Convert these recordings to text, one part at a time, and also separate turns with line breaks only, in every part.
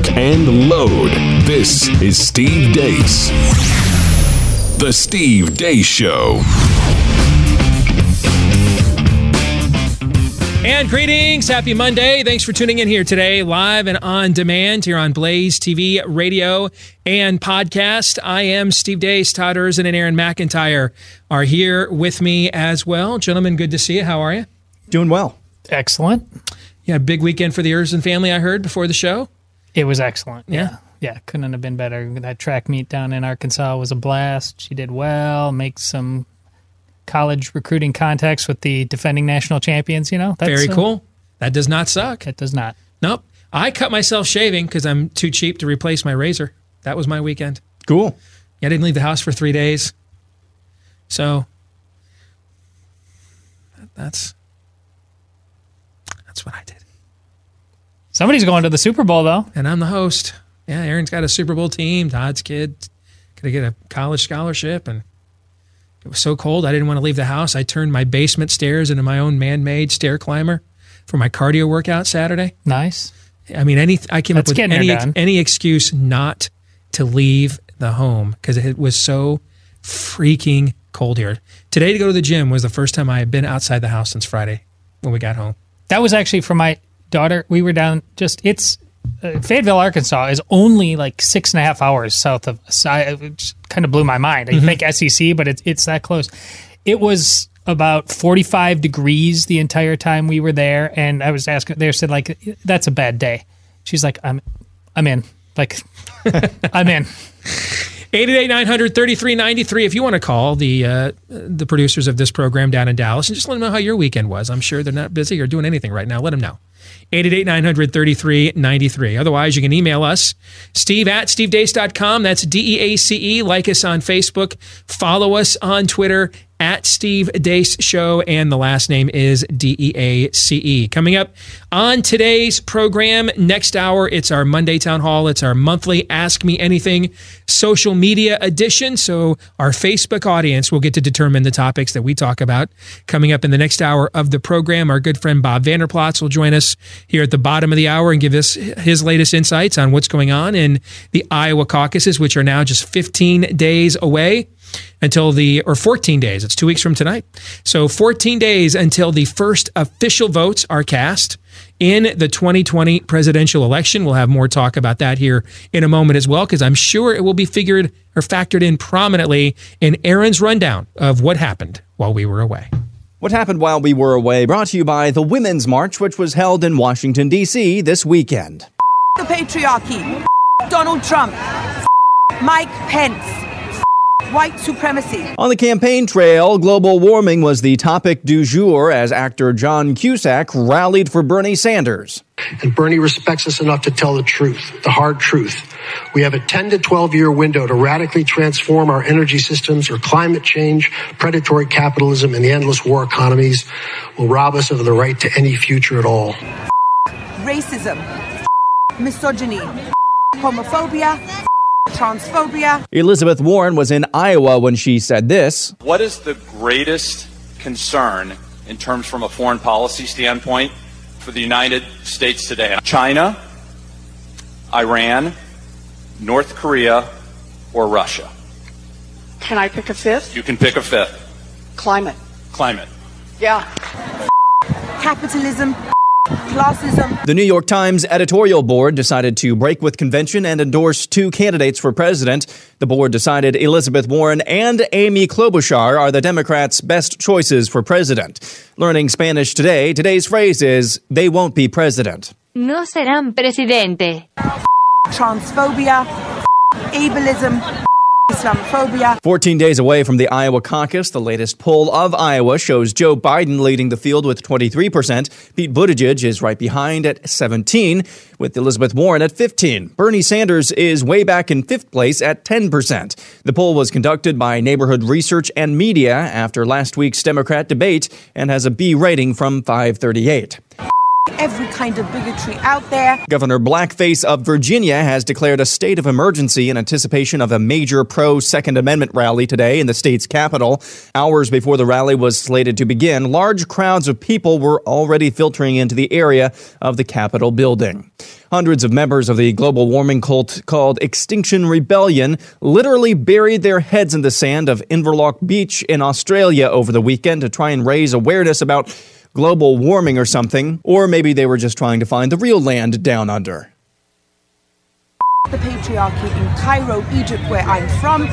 lock, and load. This is Steve Deace. The Steve Deace Show.
And greetings. Happy Monday. Thanks for tuning in here today, live and on demand here on Blaze TV, radio, and podcast. I am Steve Deace, Todd Erzen and Aaron McIntyre are here with me as well. Gentlemen, good to see you. How are you?
Doing well.
Excellent.
Yeah, big weekend for the Erzen family, I heard before the show.
It was excellent.
Yeah.
Yeah, couldn't have been better. That track meet down in Arkansas was a blast. She did well, make some college recruiting contacts with the defending national champions, you know. That's,
Very
uh,
cool. That does not suck.
It does not.
Nope. I cut myself shaving because I'm too cheap to replace my razor. That was my weekend.
Cool.
Yeah, I didn't leave the house for three days. So that's that's what I did.
Somebody's going to the Super Bowl though.
And I'm the host. Yeah, Aaron's got a Super Bowl team. Todd's kid gonna get a college scholarship and it was so cold I didn't want to leave the house. I turned my basement stairs into my own man-made stair climber for my cardio workout Saturday.
Nice.
I mean, any I came
That's
up with any any excuse not to leave the home because it was so freaking cold here. Today to go to the gym was the first time I had been outside the house since Friday when we got home.
That was actually for my daughter. We were down just it's uh, Fayetteville, Arkansas is only like six and a half hours south of. So I, it just kind of blew my mind.
Mm-hmm.
I think SEC, but it's it's that close. It was about forty five degrees the entire time we were there, and I was asking. They said like that's a bad day. She's like, I'm, I'm in. Like, I'm in.
888-900-3393 if you want to call the uh, the producers of this program down in Dallas and just let them know how your weekend was. I'm sure they're not busy or doing anything right now. Let them know. 888-900-3393. Otherwise, you can email us, steve at stevedeace.com. That's D-E-A-C-E. Like us on Facebook. Follow us on Twitter at Steve Deace Show, and the last name is D E A C E. Coming up on today's program, next hour, it's our Monday Town Hall. It's our monthly Ask Me Anything social media edition. So, our Facebook audience will get to determine the topics that we talk about. Coming up in the next hour of the program, our good friend Bob Vander Plaats will join us here at the bottom of the hour and give us his latest insights on what's going on in the Iowa caucuses, which are now just 15 days away until the or 14 days. It's 2 weeks from tonight. So 14 days until the first official votes are cast in the 2020 presidential election. We'll have more talk about that here in a moment as well because i'm sure it will be figured or factored in prominently in aaron's rundown of what happened while we were away.
What happened while we were away? Brought to you by the Women's March, which was held in Washington, D.C. this weekend.
the patriarchy, Donald Trump, Mike Pence, white supremacy.
On the campaign trail, global warming was the topic du jour as actor John Cusack rallied for Bernie Sanders.
And Bernie respects us enough to tell the truth, the hard truth. We have a 10 to 12 year window to radically transform our energy systems or climate change, predatory capitalism, and the endless war economies will rob us of the right to any future at all.
Racism, misogyny, homophobia, transphobia.
Elizabeth Warren was in Iowa when she said this.
What is the greatest concern in terms from a foreign policy standpoint for the United States today? China, Iran, North Korea, or Russia?
Can I pick a fifth?
You can pick a fifth.
Climate.
Climate.
Yeah.
Capitalism, classism,
The New York Times editorial board decided to break with convention and endorse two candidates for president. The board decided Elizabeth Warren and Amy Klobuchar are the Democrats' best choices for president. Learning Spanish today, today's phrase is, they won't be president.
No serán presidente.
transphobia, ableism, Islamophobia.
14 days away from the Iowa caucus, the latest poll of Iowa shows Joe Biden leading the field with 23%. Pete Buttigieg is right behind at 17, with Elizabeth Warren at 15. Bernie Sanders is way back in fifth place at 10%. The poll was conducted by Neighborhood Research and Media after last week's Democrat debate and has a B rating from 538.
Every kind of bigotry out there.
Governor Blackface of Virginia has declared a state of emergency in anticipation of a major pro Second Amendment rally today in the state's capital. Hours before the rally was slated to begin, large crowds of people were already filtering into the area of the Capitol building. Hundreds of members of the global warming cult called Extinction Rebellion literally buried their heads in the sand of Inverloch Beach in Australia over the weekend to try and raise awareness about global warming or something, or maybe they were just trying to find the real land down under.
The patriarchy in Cairo, Egypt, where I'm from.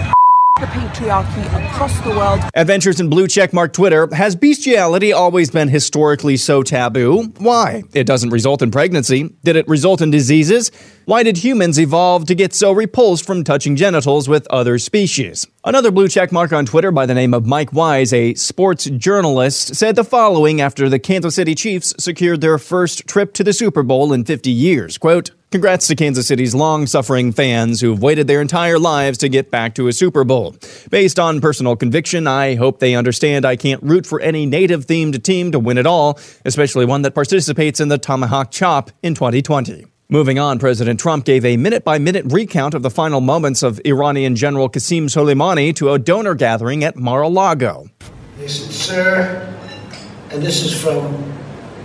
The patriarchy across the world.
Adventures in Blue Checkmark Twitter. Has bestiality always been historically so taboo? Why? It doesn't result in pregnancy. Did it result in diseases? Why did humans evolve to get so repulsed from touching genitals with other species? Another blue checkmark on Twitter by the name of Mike Wise, a sports journalist, said the following after the Kansas City Chiefs secured their first trip to the Super Bowl in 50 years. Quote, Congrats to Kansas City's long suffering fans who've waited their entire lives to get back to a Super Bowl. Based on personal conviction, I hope they understand I can't root for any native themed team to win it all, especially one that participates in the Tomahawk Chop in 2020. Moving on, President Trump gave a minute by minute recount of the final moments of Iranian General Qasem Soleimani to a donor gathering at Mar a Lago.
He said, Sir, and this is from,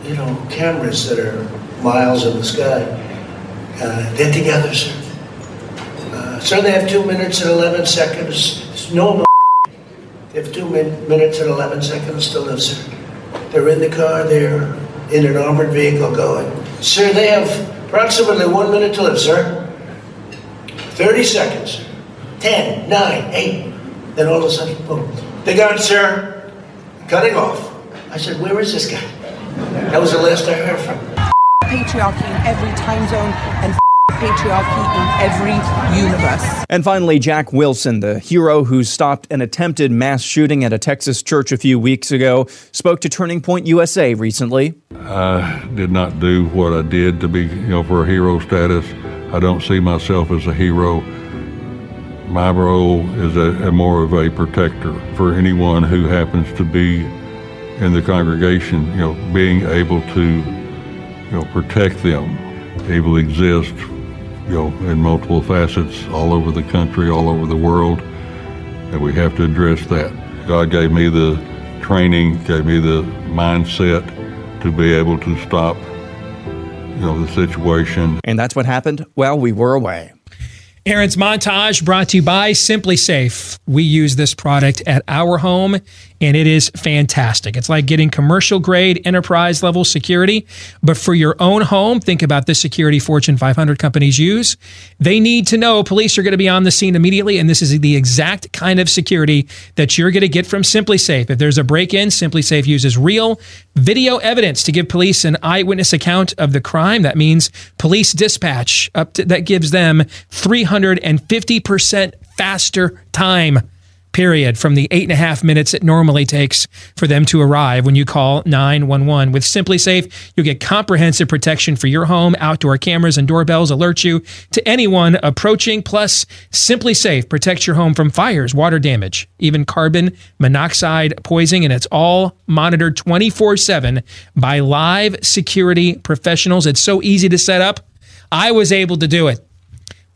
you know, cameras that are miles in the sky. Uh, get together, sir. Uh, sir, they have two minutes and 11 seconds. No, they have two min- minutes and 11 seconds to live, sir. They're in the car, they're in an armored vehicle going. Sir, they have approximately one minute to live, sir. 30 seconds. 10, 9, 8. Then all of a sudden, boom. They got sir. Cutting off. I said, where is this guy? That was the last I heard from him.
Patriarchy in every time zone and patriarchy in every universe.
And finally, Jack Wilson, the hero who stopped an attempted mass shooting at a Texas church a few weeks ago, spoke to Turning Point USA recently.
I did not do what I did to be, you know, for a hero status. I don't see myself as a hero. My role is a, a more of a protector for anyone who happens to be in the congregation, you know, being able to, you know, protect them. Evil exists, you know, in multiple facets all over the country, all over the world, and we have to address that. God gave me the training, gave me the mindset to be able to stop, you know, the situation.
And that's what happened while we were away.
Aaron's montage brought to you by SimpliSafe. We use this product at our home and it is fantastic. It's like getting commercial grade enterprise level security, but for your own home, think about the security Fortune 500 companies use. They need to know police are going to be on the scene immediately, and this is the exact kind of security that you're going to get from SimpliSafe. If there's a break in, SimpliSafe uses real video evidence to give police an eyewitness account of the crime. That means police dispatch up to, that gives them 350% faster time period from the eight and a half minutes it normally takes for them to arrive when you call 911. With SimpliSafe, you'll get comprehensive protection for your home. Outdoor cameras and doorbells alert you to anyone approaching. Plus, SimpliSafe protects your home from fires, water damage, even carbon monoxide poisoning, and it's all monitored 24 7 by live security professionals. It's so easy to set up. I was able to do it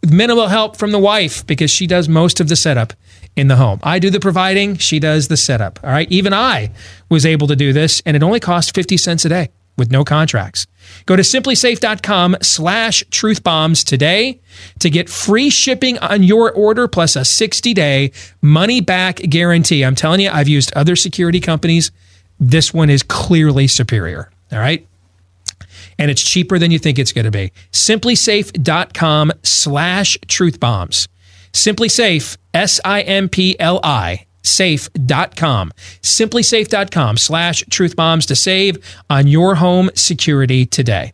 with minimal help from the wife because she does most of the setup in the home. I do the providing, she does the setup. All right. Even I was able to do this, and it only cost 50 cents a day with no contracts. Go to simplisafe.com slash truthbombs today to get free shipping on your order plus a 60 day money back guarantee. I'm telling you, I've used other security companies. This one is clearly superior. All right. And it's cheaper than you think it's going to be. Simplisafe.com slash truthbombs. SimpliSafe, S I M P L I, safe.com. Simplisafe.com slash truthbombs to save on your home security today.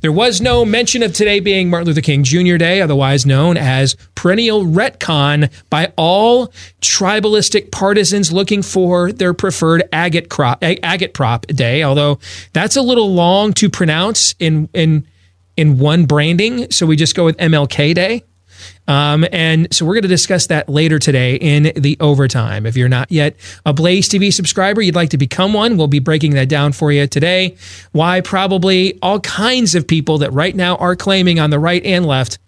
There was no mention of today being Martin Luther King Jr. Day, otherwise known as perennial retcon by all tribalistic partisans looking for their preferred agate, crop, agitprop day, although that's a little long to pronounce in, in, in one branding, so we just go with MLK Day. Um, and so we're going to discuss that later today in the overtime. If you're not yet a Blaze TV subscriber, you'd like to become one, we'll be breaking that down for you today. Why probably all kinds of people that right now are claiming on the right and left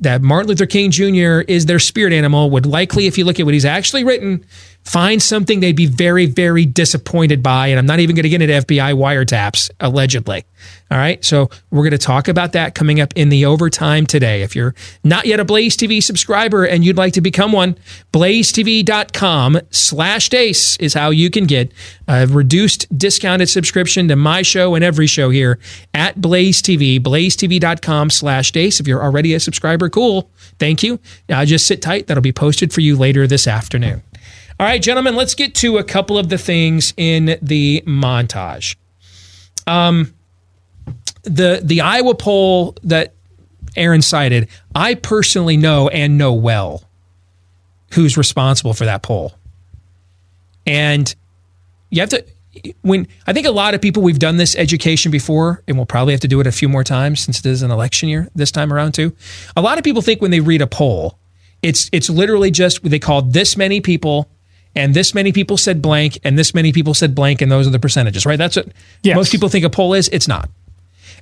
that Martin Luther King Jr. is their spirit animal would likely, if you look at what he's actually written, find something they'd be very, very disappointed by. And I'm not even going to get into FBI wiretaps, allegedly. All right. So we're going to talk about that coming up in the overtime today. If you're not yet a Blaze TV subscriber and you'd like to become one, blazetv.com slash deace is how you can get a reduced discounted subscription to my show and every show here at Blaze TV, blazetv.com slash deace. If you're already a subscriber, cool. Thank you. Now just sit tight. That'll be posted for you later this afternoon. All right, gentlemen, let's get to a couple of the things in the montage. Um, the the Iowa poll that Aaron cited, I personally know and know well who's responsible for that poll. And you have to when I think a lot of people we've done this education before, and we'll probably have to do it a few more times since it is an election year this time around too. A lot of people think when they read a poll, it's it's literally just they call this many people and this many people said blank and this many people said blank and those are the percentages, right? That's what
Yes.
most people think a poll is. It's not.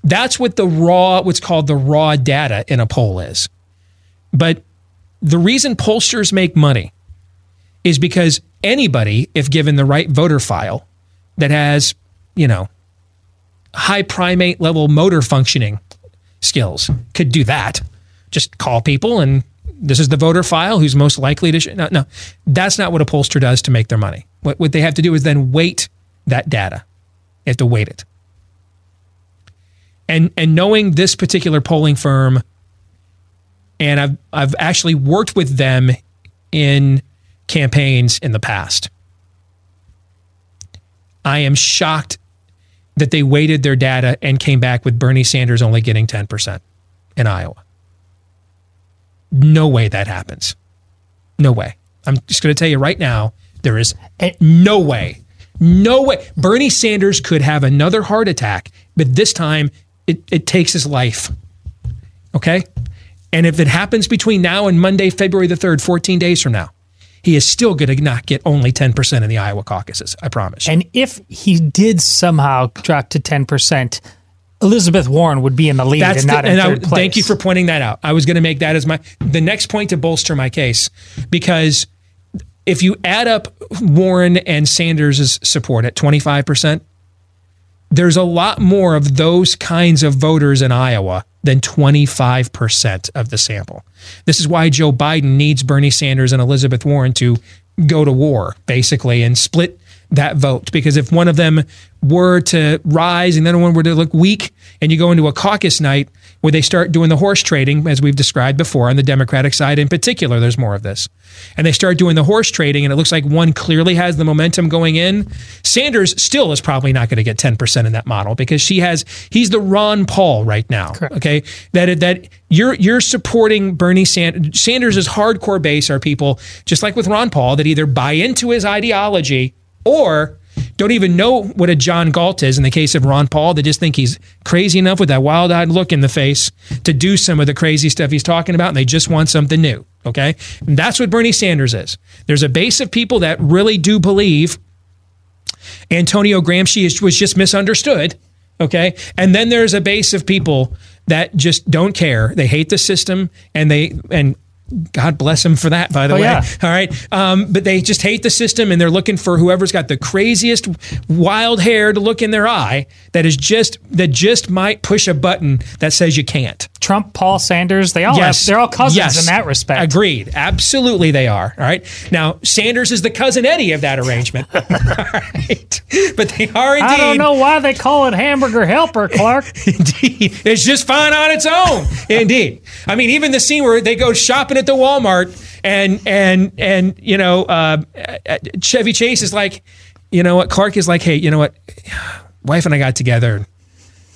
That's what the raw, what's called the raw data in a poll is. But the reason pollsters make money is because anybody, if given the right voter file that has, you know, high primate level motor functioning skills, could do that. Just call people and this is the voter file who's most likely to. Sh- no, no, that's not what a pollster does to make their money. What, what they have to do is then weight that data. They have to weight it. And and knowing this particular polling firm, and I've I've actually worked with them in campaigns in the past. I am shocked that they weighted their data and came back with Bernie Sanders only getting 10% in Iowa. No way that happens. No way. I'm just going to tell you right now there is no way. No way. Bernie Sanders could have another heart attack, but this time it, it takes his life. Okay? And if it happens between now and Monday, February the 3rd, 14 days from now, he is still going to not get only 10% in the Iowa caucuses. I promise.
And if he did somehow drop to 10%, Elizabeth Warren would be in the lead and
the-
not in
I-
third place.
Thank you for pointing that out. I was going to make that as my the next point to bolster my case because if you add up Warren and Sanders' support at 25%, there's a lot more of those kinds of voters in Iowa than 25% of the sample. This is why Joe Biden needs Bernie Sanders and Elizabeth Warren to go to war, basically, and split that vote. Because if one of them were to rise and the other one were to look weak, and you go into a caucus night where they start doing the horse trading, as we've described before, on the Democratic side in particular, there's more of this. And they start doing the horse trading, and it looks like one clearly has the momentum going in. Sanders still is probably not going to get 10% in that model because she has, he's the Ron Paul right now. Okay. That, that you're, you're supporting Bernie Sanders. Sanders' hardcore base are people, just like with Ron Paul, that either buy into his ideology or don't even know what a John Galt is in the case of Ron Paul. They just think he's crazy enough with that wild eyed look in the face to do some of the crazy stuff he's talking about, and they just want something new. Okay. And that's what Bernie Sanders is. There's a base of people that really do believe Antonio Gramsci is, was just misunderstood. Okay. And then there's a base of people that just don't care. They hate the system and they, and God bless them for that, by the
Oh,
way.
yeah.
All right. Um, but they just hate the system and they're looking for whoever's got the craziest wild haired look in their eye that is just, that just might push a button that says you can't.
Trump, Paul Sanders, they all have, they're all cousins
Yes.
in that respect.
Agreed. Absolutely, they are. All right. Now, Sanders is the cousin Eddie of that arrangement. all right. But they are indeed.
I don't know why they call it hamburger helper, Clark.
Indeed. It's just fine on its own. Indeed. I mean, even the scene where they go shopping at the Walmart and and and you know, uh, Chevy Chase is like, you know what? Clark is like, hey, you know what? Wife and I got together.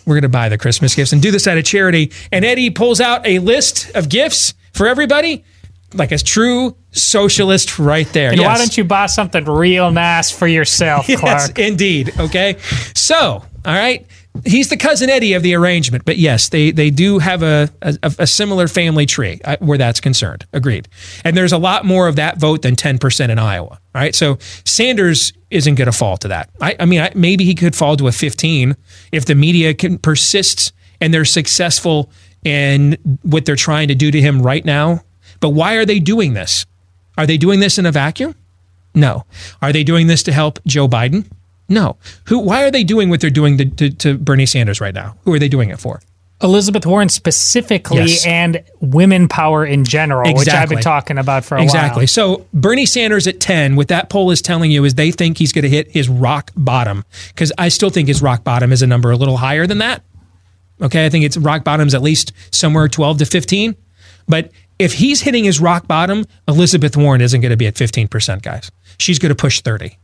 We're to buy the Christmas gifts and do this out of charity. And Eddie pulls out a list of gifts for everybody, like a true socialist right there.
And why don't you buy something real nice for yourself, Clark?
Yes, indeed. Okay. So, all right. He's the cousin Eddie of the arrangement, but yes, they they do have a a, a similar family tree uh, where that's concerned. Agreed. And there's a lot more of that vote than 10% in Iowa. Right, so Sanders isn't going to fall to that. I, I mean, I, maybe he could fall to a 15 if the media can persists and they're successful in what they're trying to do to him right now. But why are they doing this? Are they doing this in a vacuum? No. Are they doing this to help Joe Biden? No. Who? Why are they doing what they're doing to, to, to Bernie Sanders right now? Who are they doing it for?
Elizabeth Warren specifically
Yes.
and women power in general, which I've
Exactly.
been talking about for a
exactly.
while.
So Bernie Sanders at 10, what that poll is telling you is they think he's going to hit his rock bottom because I still think his rock bottom is a number a little higher than that. Okay. I think it's rock bottom's at least somewhere 12 to 15. But if he's hitting his rock bottom, Elizabeth Warren isn't going to be at 15%, guys. She's going to push 30.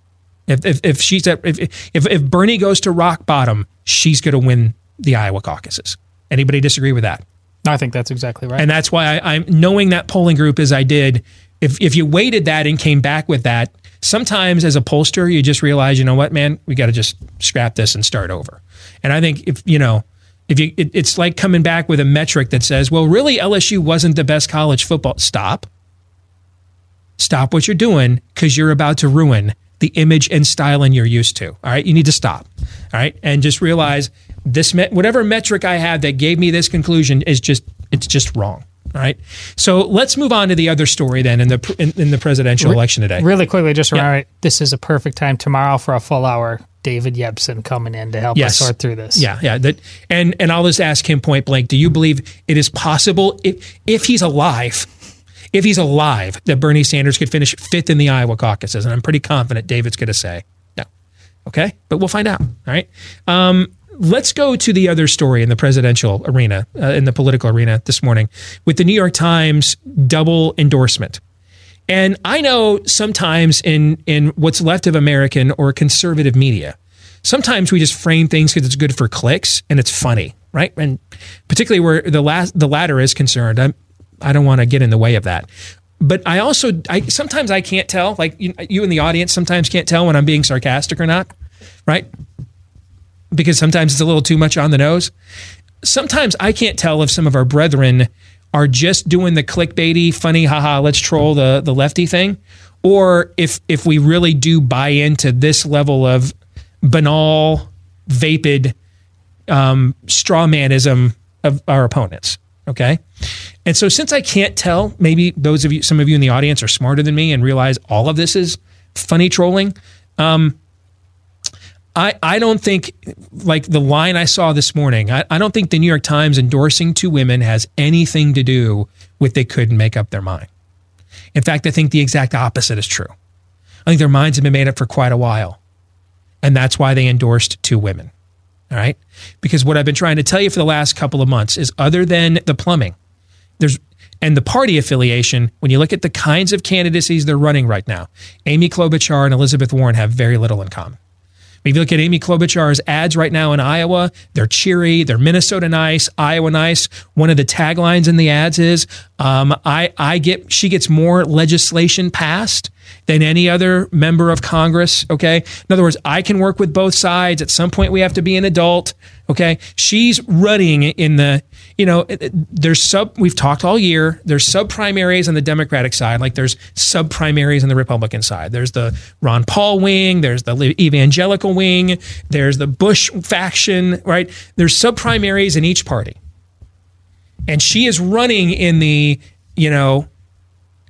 If, if, if she's at, if, if, if Bernie goes to rock bottom, she's going to win the Iowa caucuses. Anybody disagree with that?
I think that's exactly right.
And that's why I, I'm knowing that polling group as I did. If if you weighted that and came back with that, sometimes as a pollster, you just realize, you know what, man, we got to just scrap this and start over. And I think if you know, if you, it, it's like coming back with a metric that says, well, really, LSU wasn't the best college football. Stop. Stop what you're doing because you're about to ruin the image and styling you're used to. All right, you need to stop. All right, and just realize this met, whatever metric I have that gave me this conclusion is just it's just wrong. All right, so let's move on to the other story then in the in, in the presidential
Re-
election today.
Really quickly, just
Yeah.
remember, this is a perfect time tomorrow for a full hour. David Yepsen coming in to help
Yes.
us sort through this.
Yeah, yeah. That and and I'll just ask him point blank. Do you believe it is possible if if he's alive, if he's alive, that Bernie Sanders could finish fifth in the Iowa caucuses? And I'm pretty confident David's going to say no. Okay, but we'll find out. All right. Um, let's go to the other story in the presidential arena, uh, in the political arena this morning, with the New York Times double endorsement. And I know sometimes in in what's left of American or conservative media, sometimes we just frame things because it's good for clicks and it's funny, right? And particularly where the last the latter is concerned, I'm, I don't want to get in the way of that. But I also I sometimes I can't tell, like you, you in the audience sometimes can't tell when I'm being sarcastic or not, right? Because sometimes it's a little too much on the nose. Sometimes I can't tell if some of our brethren are just doing the clickbaity, funny, haha, let's troll the the lefty thing, or if if we really do buy into this level of banal, vapid um, straw manism of our opponents. Okay. And so since I can't tell, maybe those of you, some of you in the audience are smarter than me and realize all of this is funny trolling. Um, I, I don't think, like the line I saw this morning, I, I don't think the New York Times endorsing two women has anything to do with they couldn't make up their mind. In fact, I think the exact opposite is true. I think their minds have been made up for quite a while. And that's why they endorsed two women. All right. Because what I've been trying to tell you for the last couple of months is other than the plumbing, there's and the party affiliation, when you look at the kinds of candidacies they're running right now, Amy Klobuchar and Elizabeth Warren have very little in common. If you look at Amy Klobuchar's ads right now in Iowa, they're cheery, they're Minnesota nice, Iowa nice. One of the taglines in the ads is, um, "I I get she gets more legislation passed than any other member of Congress." Okay, in other words, I can work with both sides. At some point, we have to be an adult. Okay, she's running in the you know it- it- there's sub we've talked all year there's sub primaries on the democratic side like there's sub primaries on the republican side there's the ron paul wing there's the evangelical wing there's the bush faction right there's sub primaries in each party and she is running in the you know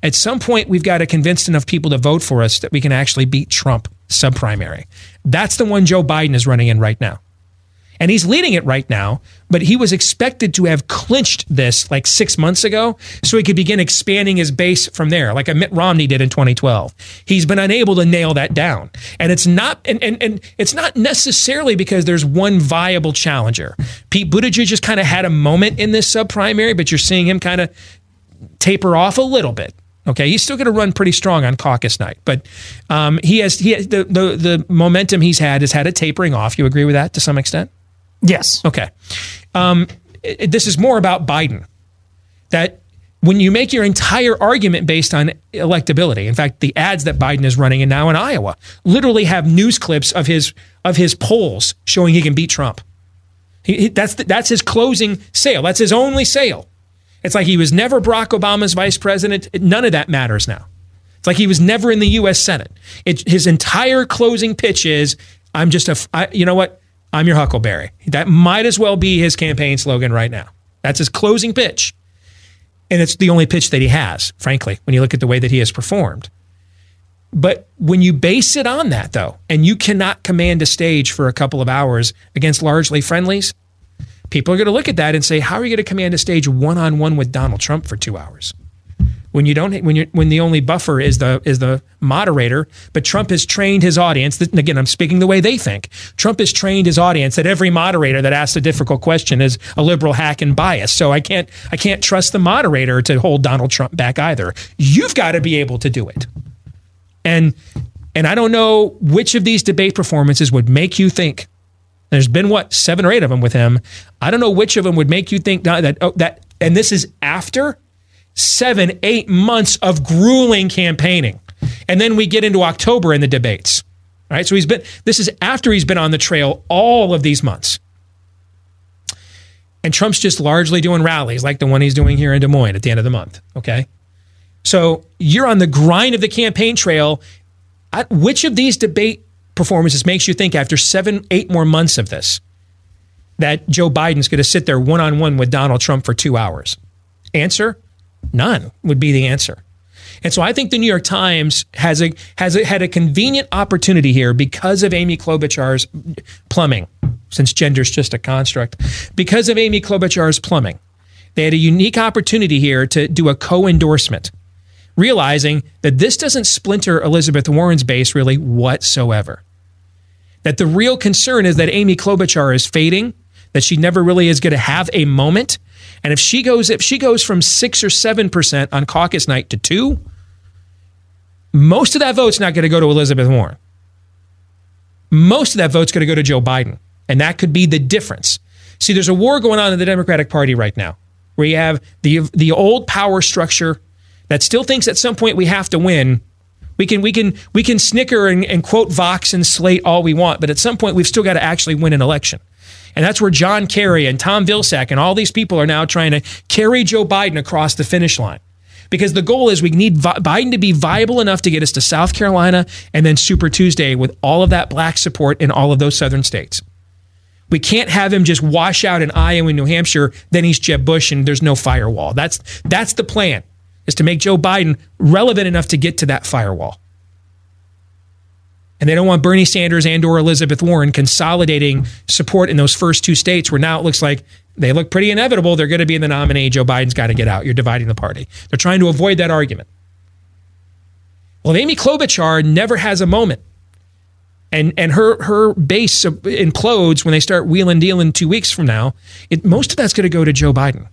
at some point we've got to convince enough people to vote for us that we can actually beat trump sub primary that's the one joe biden is running in right now and he's leading it right now, but he was expected to have clinched this like six months ago so he could begin expanding his base from there, like a Mitt Romney did in 2012. He's been unable to nail that down. And it's not and, and, and it's not necessarily because there's one viable challenger. Pete Buttigieg just kind of had a moment in this sub primary, but you're seeing him kind of taper off a little bit. Okay, he's still going to run pretty strong on caucus night, but um, he has he has, the, the the momentum he's had has had a tapering off. You agree with that to some extent?
Yes.
Okay. Um, it- this is more about Biden. That when you make your entire argument based on electability, in fact, the ads that Biden is running in now in Iowa literally have news clips of his of his polls showing he can beat Trump. He, he- that's the, that's his closing sale. That's his only sale. It's like he was never Barack Obama's vice president. None of that matters now. It's like he was never in the U.S. Senate. It, his entire closing pitch is, "I'm just a, I, you know what? I'm your Huckleberry." That might as well be his campaign slogan right now. That's his closing pitch, and it's the only pitch that he has, frankly, when you look at the way that he has performed. But when you base it on that, though, and you cannot command a stage for a couple of hours against largely friendlies, people are going to look at that and say, "How are you going to command a stage one on one with Donald Trump for two hours?" When you don't, when you when the only buffer is the is the moderator, but Trump has trained his audience. And again, I'm speaking the way they think. Trump has trained his audience that every moderator that asks a difficult question is a liberal hack and bias. So I can't I can't trust the moderator to hold Donald Trump back either. You've got to be able to do it. And and I don't know which of these debate performances would make you think. There's been what seven or eight of them with him. I don't know which of them would make you think that oh, that and this is after seven, eight months of grueling campaigning. And then we get into October in the debates. All right. So he's been, this is after he's been on the trail all of these months. And Trump's just largely doing rallies like the one he's doing here in Des Moines at the end of the month. Okay. So you're on the grind of the campaign trail. At which of these debate performances makes you think after seven, eight more months of this that Joe Biden's going to sit there one on one with Donald Trump for two hours? Answer None would be the answer. And so I think the New York Times has a has a, had a convenient opportunity here because of Amy Klobuchar's plumbing, since gender's just a construct. Because of Amy Klobuchar's plumbing, they had a unique opportunity here to do a co-endorsement, realizing that this doesn't splinter Elizabeth Warren's base really whatsoever. That the real concern is that Amy Klobuchar is fading, that she never really is going to have a moment. And if she goes, if she goes from six or seven percent on caucus night to two, most of that vote's not going to go to Elizabeth Warren. Most of that vote's going to go to Joe Biden, and that could be the difference. See, there's a war going on in the Democratic Party right now, where you have the the old power structure that still thinks at some point we have to win. We can we can we can snicker and, and quote Vox and Slate all we want, but at some point we've still got to actually win an election. And that's where John Kerry and Tom Vilsack and all these people are now trying to carry Joe Biden across the finish line. Because the goal is we need Biden to be viable enough to get us to South Carolina and then Super Tuesday with all of that black support in all of those southern states. We can't have him just wash out in Iowa and New Hampshire, then he's Jeb Bush and there's no firewall. That's that's the plan, is to make Joe Biden relevant enough to get to that firewall. And they don't want Bernie Sanders and or Elizabeth Warren consolidating support in those first two states where now it looks like they look pretty inevitable. They're going to be in the nominee. Joe Biden's got to get out. You're dividing the party. They're trying to avoid that argument. Well, Amy Klobuchar never has a moment, and and her her base implodes when they start wheeling and dealing two weeks from now. It, most of that's going to go to Joe Biden.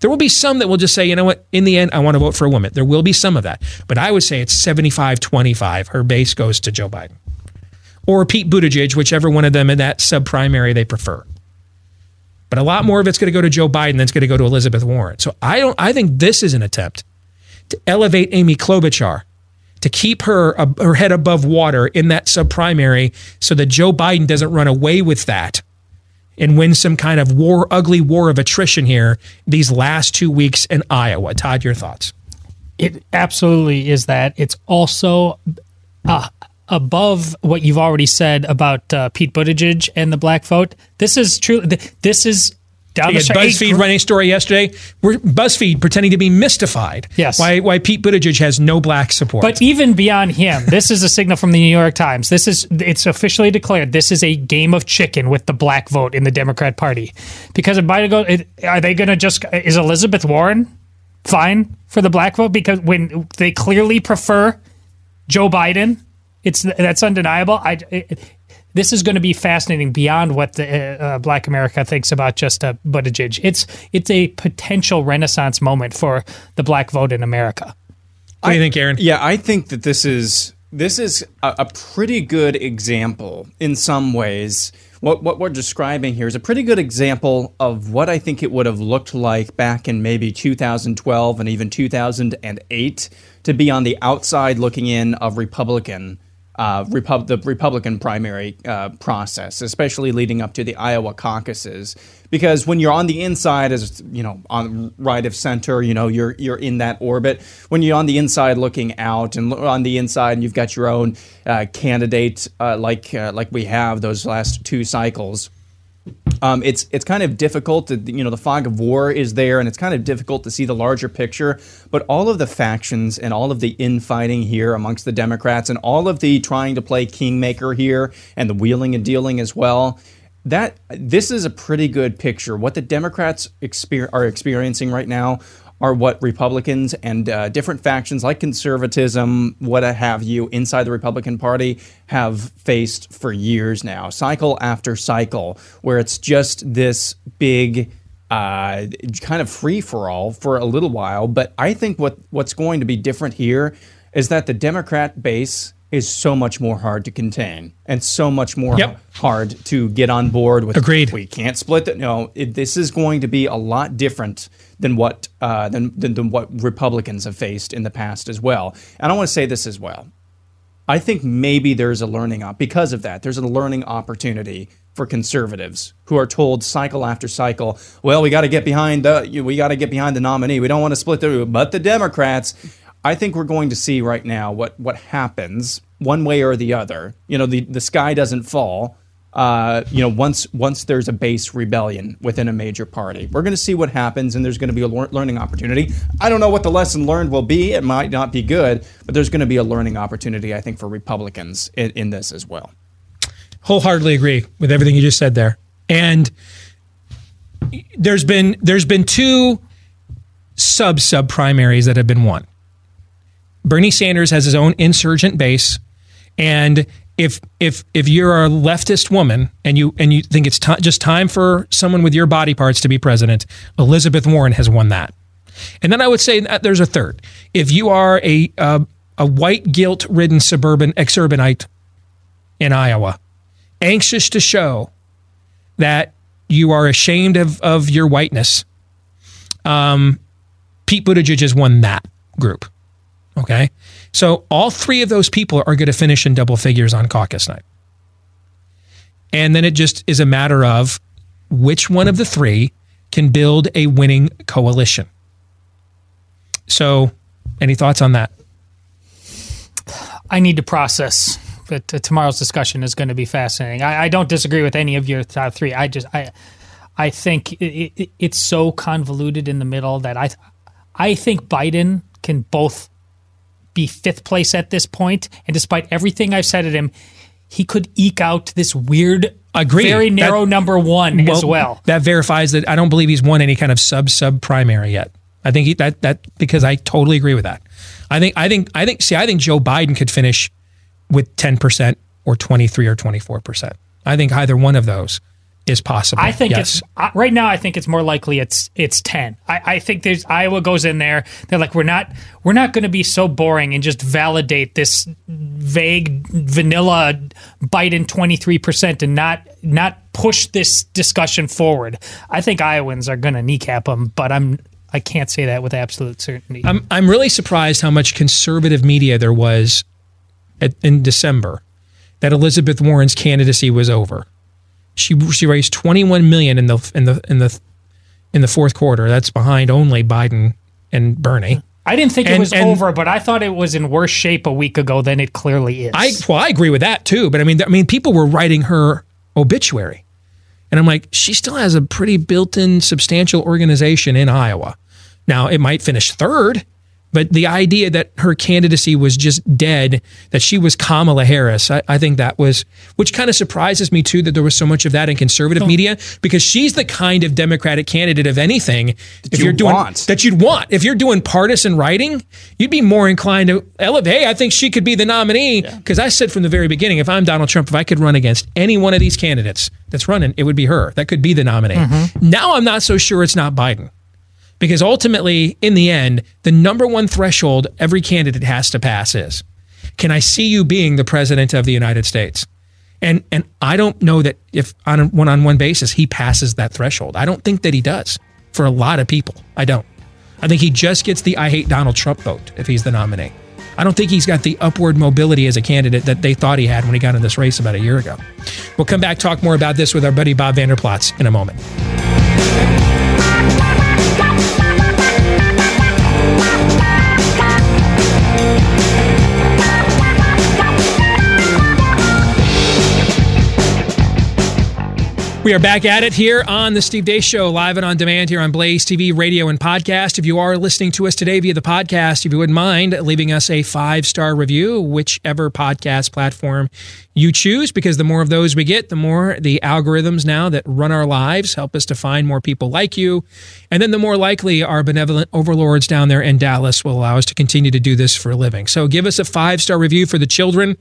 There will be some that will just say, you know what, in the end, I want to vote for a woman. There will be some of that. But I would say it's 75 25. Her base goes to Joe Biden or Pete Buttigieg, whichever one of them in that sub primary they prefer. But a lot more of it's going to go to Joe Biden than it's going to go to Elizabeth Warren. So I don't. I think this is an attempt to elevate Amy Klobuchar, to keep her uh, her head above water in that sub primary, so that Joe Biden doesn't run away with that and win some kind of war, ugly war of attrition here these last two weeks in Iowa. Todd, your thoughts?
It absolutely is that. It's also uh, above what you've already said about uh, Pete Buttigieg and the black vote. This is true. th- This is down the
had. BuzzFeed running a story yesterday. We're BuzzFeed pretending to be mystified.
Yes.
Why why Pete Buttigieg has no black support.
But even beyond him, this is a signal from the New York Times. This is it's officially declared this is a game of chicken with the black vote in the Democrat Party. Because if Biden goes, are they going to just is Elizabeth Warren fine for the black vote because when they clearly prefer Joe Biden, it's that's undeniable. I it, this is going to be fascinating beyond what the uh, uh, Black America thinks about just uh, Buttigieg. It's it's a potential renaissance moment for the black vote in America.
what do you think, Aaron?
Yeah, I think that this is this is a, a pretty good example in some ways. What what we're describing here is a pretty good example of what I think it would have looked like back in maybe 2012 and even 2008 to be on the outside looking in of Republican uh, Repub- the Republican primary uh, process, especially leading up to the Iowa caucuses. Because when you're on the inside, as you know, on right of center, you know, you're you're in that orbit. When you're on the inside, looking out, and on the inside, and you've got your own uh, candidate, uh, like uh, like we have those last two cycles um, it's it's kind of difficult to you know the fog of war is there and it's kind of difficult to see the larger picture but all of the factions and all of the infighting here amongst the democrats and all of the trying to play kingmaker here and the wheeling and dealing as well that this is a pretty good picture. What the democrats exper- are experiencing right now are what Republicans and uh, different factions like conservatism, what have you, inside the Republican Party have faced for years now, cycle after cycle, where it's just this big. Uh, kind of free for all for a little while, but I think what what's going to be different here is that the Democrat base is so much more hard to contain and so much more
Yep.
hard to get on board with.
Agreed.
We can't split that. No, it, this is going to be a lot different than what uh, than, than than what Republicans have faced in the past as well. And I want to say this as well. I think maybe there's a learning op because of that. There's a learning opportunity for conservatives who are told cycle after cycle, well, we got to get behind the we got to get behind the nominee. We don't want to split the but the Democrats. I think we're going to see right now what what happens one way or the other. You know, the the sky doesn't fall. Uh, you know, once once there's a base rebellion within a major party, we're going to see what happens, and there's going to be a lear- learning opportunity. I don't know what the lesson learned will be. It might not be good, but there's going to be a learning opportunity, I think, for Republicans in, in this as well.
wholeheartedly agree with everything you just said there. And there's been there's been two sub sub primaries that have been won. Bernie Sanders has his own insurgent base, and if if if you're a leftist woman and you and you think it's ti just time for someone with your body parts to be president, Elizabeth Warren has won that. And then I would say there's a third. If you are a a white guilt ridden suburban exurbanite in Iowa, anxious to show that you are ashamed of, of your whiteness, um, Pete Buttigieg has won that group. Okay. So all three of those people are going to finish in double figures on caucus night. And then it just is a matter of which one of the three can build a winning coalition. So, any thoughts on that?
I need to process. But uh, tomorrow's discussion is going to be fascinating. I, I don't disagree with any of your top three. I just I I think it, it, it's so convoluted in the middle that I I think Biden can both be fifth place at this point, and despite everything I've said at him, he could eke out this weird,
Agreed.
very narrow
That-
number one as well.
That verifies that I don't believe he's won any kind of sub sub primary yet. I think he, that that because I totally agree with that. I think I think I think see I think Joe Biden could finish with ten percent or twenty three or twenty four percent. I think either one of those is possible.
I think
yes.
it's uh, right now. I think it's more likely it's it's ten. I, I think there's Iowa goes in there. They're like we're not we're not going to be so boring and just validate this vague vanilla Biden twenty three percent and not not push this discussion forward. I think Iowans are going to kneecap them, but I'm I can't say that with absolute certainty.
I'm I'm really surprised how much conservative media there was at, in December that Elizabeth Warren's candidacy was over. She she raised 21 million in the in the in the in the fourth quarter. That's behind only Biden and Bernie.
I didn't think it was
and-
over, but I thought it was in worse shape a week ago than it clearly is.
I well, I agree with that too. But I mean, I mean, people were writing her obituary, and I'm like, she still has a pretty built-in, substantial organization in Iowa. Now, it might finish third, but the idea that her candidacy was just dead, that she was Kamala Harris, I, I think that was, which kind of surprises me too, that there was so much of that in conservative media, because she's the kind of Democratic candidate of anything if
you
you're doing
want.
that you'd want. If you're doing partisan writing, you'd be more inclined to elevate. Hey, I think she could be the nominee. Because I said from the very beginning, if I'm Donald Trump, if I could run against any one of these candidates that's running, it would be her. That could be the nominee.
Mm-hmm.
Now I'm not so sure it's not Biden. Because ultimately, in the end, the number one threshold every candidate has to pass is can I see you being the president of the United States? And and I don't know that if on a one-on-one basis he passes that threshold. I don't think that he does for a lot of people. I don't. I think he just gets the I hate Donald Trump vote if he's the nominee. I don't think he's got the upward mobility as a candidate that they thought he had when he got in this race about a year ago. We'll come back talk more about this with our buddy Bob Vander Plaats in a moment. We are back at it here on the Steve Deace Show, live and on demand here on Blaze TV, radio, and podcast. If you are listening to us today via the podcast, if you wouldn't mind leaving us a five star review, whichever podcast platform you choose, because the more of those we get, the more the algorithms now that run our lives help us to find more people like you. And then the more likely our benevolent overlords down there in Dallas will allow us to continue to do this for a living. So give us a five star review for the children,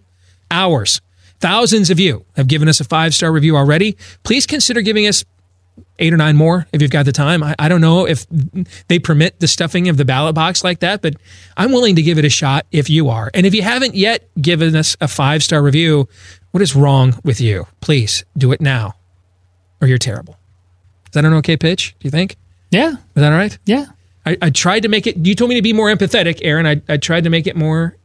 ours. Thousands of you have given us a five star review already. Please consider giving us eight or nine more if you've got the time. I, I, don't know if they permit the stuffing of the ballot box like that, but I'm willing to give it a shot if you are. And if you haven't yet given us a five star review, what is wrong with you? Please do it now or you're terrible. Is that an okay pitch? Do you think?
Yeah.
Is that all right?
Yeah.
I, I tried to make it, you told me to be more empathetic, Aaron. I, I tried to make it more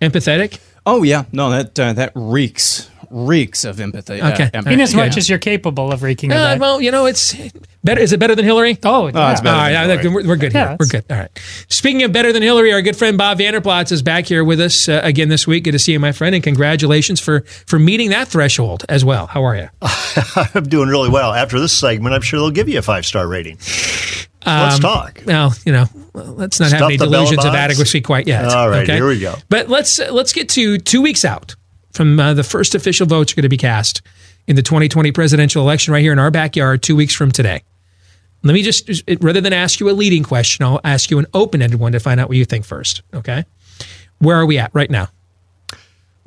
empathetic.
Oh yeah, no, that uh, that reeks reeks of empathy. uh,
Okay.
empathy.
In as much
Yeah.
as you're capable of wreaking of
Uh,
that.
well, you know, it's better. Is it better than Hillary?
oh, yeah.
it's better
All right,
than
I think we're, we're good
Yeah,
here. We're good. All right. Speaking of better than Hillary, our good friend Bob Vander Plaats is back here with us uh, again this week. Good to see you, my friend, and congratulations for for meeting that threshold as well. How are you?
I'm doing really well. After this segment, I'm sure they'll give you a five star rating. Let's talk.
Well, you know, let's not have any delusions of adequacy quite yet.
All right, here we go.
But let's uh, let's get to two weeks out from uh, the first official votes are going to be cast in the 2020 presidential election right here in our backyard. Two weeks from today. Let me just rather than ask you a leading question, I'll ask you an open ended one to find out what you think first. Okay, where are we at right now?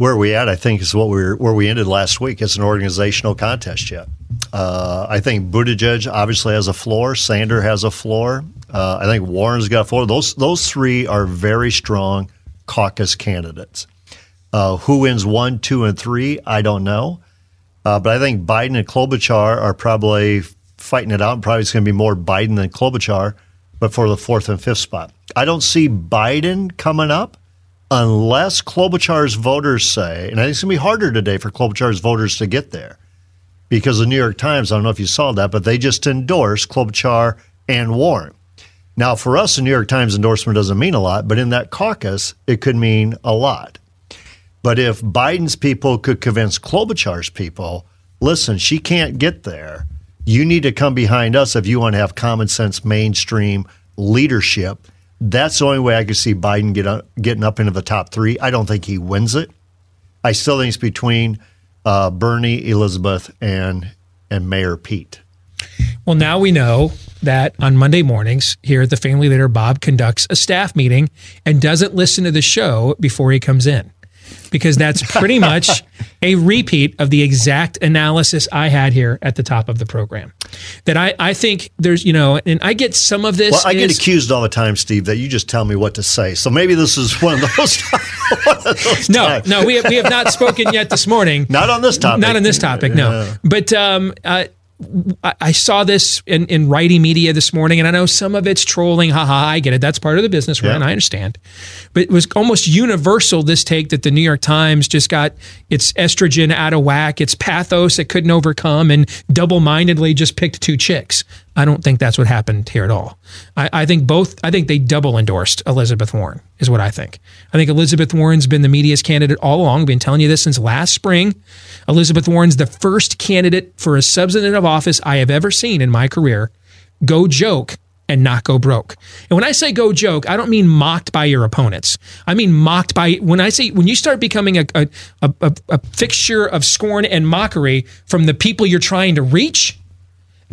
Where we at? I think is what we where we ended last week. It's an organizational contest yet. Uh, I think Buttigieg obviously has a floor. Sander has a floor. Uh, I think Warren's got a floor. Those those three are very strong caucus candidates. Uh, who wins one, two, and three? I don't know. Uh, but I think Biden and Klobuchar are probably fighting it out. Probably it's going to be more Biden than Klobuchar, but for the fourth and fifth spot. I don't see Biden coming up unless Klobuchar's voters say, and I think it's going to be harder today for Klobuchar's voters to get there because the New York Times, I don't know if you saw that, but they just endorsed Klobuchar and Warren. Now, for us, the New York Times endorsement doesn't mean a lot, but in that caucus, it could mean a lot. But if Biden's people could convince Klobuchar's people, listen, she can't get there. You need to come behind us if you want to have common sense mainstream leadership. That's the only way I could see Biden get up, getting up into the top three. I don't think he wins it. I still think it's between uh, Bernie, Elizabeth, and and Mayor Pete.
Well, now we know that on Monday mornings here at the Family Leader, Bob conducts a staff meeting and doesn't listen to the show before he comes in. Because that's pretty much a repeat of the exact analysis I had here at the top of the program. That I, I think there's, you know, and I get some of this.
Well, I get accused all the time, Steve, that you just tell me what to say. So maybe this is one of those. one of those
No,
times.
no, we have, we have not spoken yet this morning.
Not on this topic.
Not on this topic, no. But um, uh, I, I saw this in, in righty media this morning, and I know some of it's trolling. Haha, I get it. That's part of the business
Yeah.
in. I understand. But it was almost universal this take that the New York Times just got its estrogen out of whack, its pathos it couldn't overcome, and double mindedly just picked two chicks. I don't think that's what happened here at all. I, I think both, I think they double endorsed Elizabeth Warren, is what I think. I think Elizabeth Warren's been the media's candidate all along. I've been telling you this since last spring. Elizabeth Warren's the first candidate for a substantive office I have ever seen in my career go joke and not go broke. And when I say go joke, I don't mean mocked by your opponents. I mean mocked by when I say when you start becoming a a, a, a- a fixture of scorn and mockery from the people you're trying to reach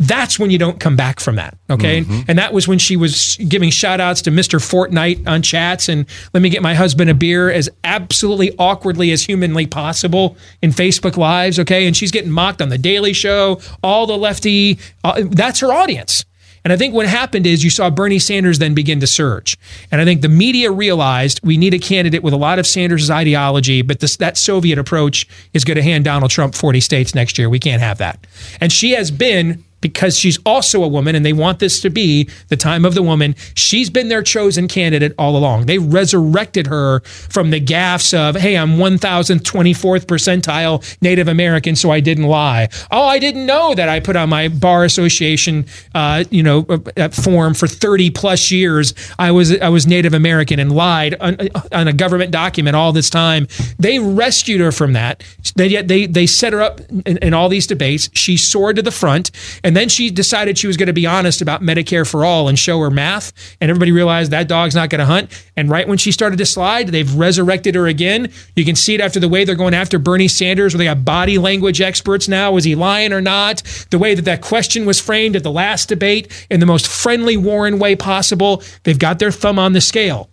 that's when you don't come back from that. Okay. And that was when she was giving shout outs to Mr. Fortnite on chats and let me get my husband a beer as absolutely awkwardly as humanly possible in Facebook Lives. Okay. And she's getting mocked on The Daily Show, all the lefty. Uh, that's her audience. And I think what happened is you saw Bernie Sanders then begin to surge. And I think the media realized we need a candidate with a lot of Sanders' ideology, but this, that Soviet approach is going to hand Donald Trump 40 states next year. We can't have that. And she has been because she's also a woman and they want this to be the time of the woman. She's been their chosen candidate all along. They resurrected her from the gaffes of, hey, I'm 1024th percentile Native American, so I didn't lie. Oh, I didn't know that I put on my bar association, uh, you know, uh, form for 30 plus years. I was I was Native American and lied on, on a government document all this time. They rescued her from that. They they they set her up in, in all these debates. She soared to the front, and then she decided she was going to be honest about Medicare for all and show her math. And everybody realized that dog's not going to hunt. And right when she started to slide, they've resurrected her again. You can see it after the way they're going after Bernie Sanders, where they got body language experts now. Was he lying or not? The way that that question was framed at the last debate in the most friendly Warren way possible. They've got their thumb on the scale.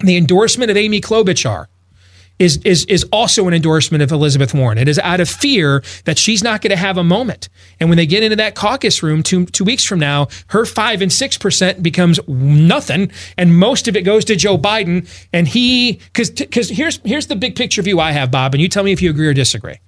The endorsement of Amy Klobuchar is, is, is also an endorsement of Elizabeth Warren. It is out of fear that she's not going to have a moment. And when they get into that caucus room two, two weeks from now, her five and six percent becomes nothing. And most of it goes to Joe Biden. And he, cause, cause here's, here's the big picture view I have, Bob, and you tell me if you agree or disagree.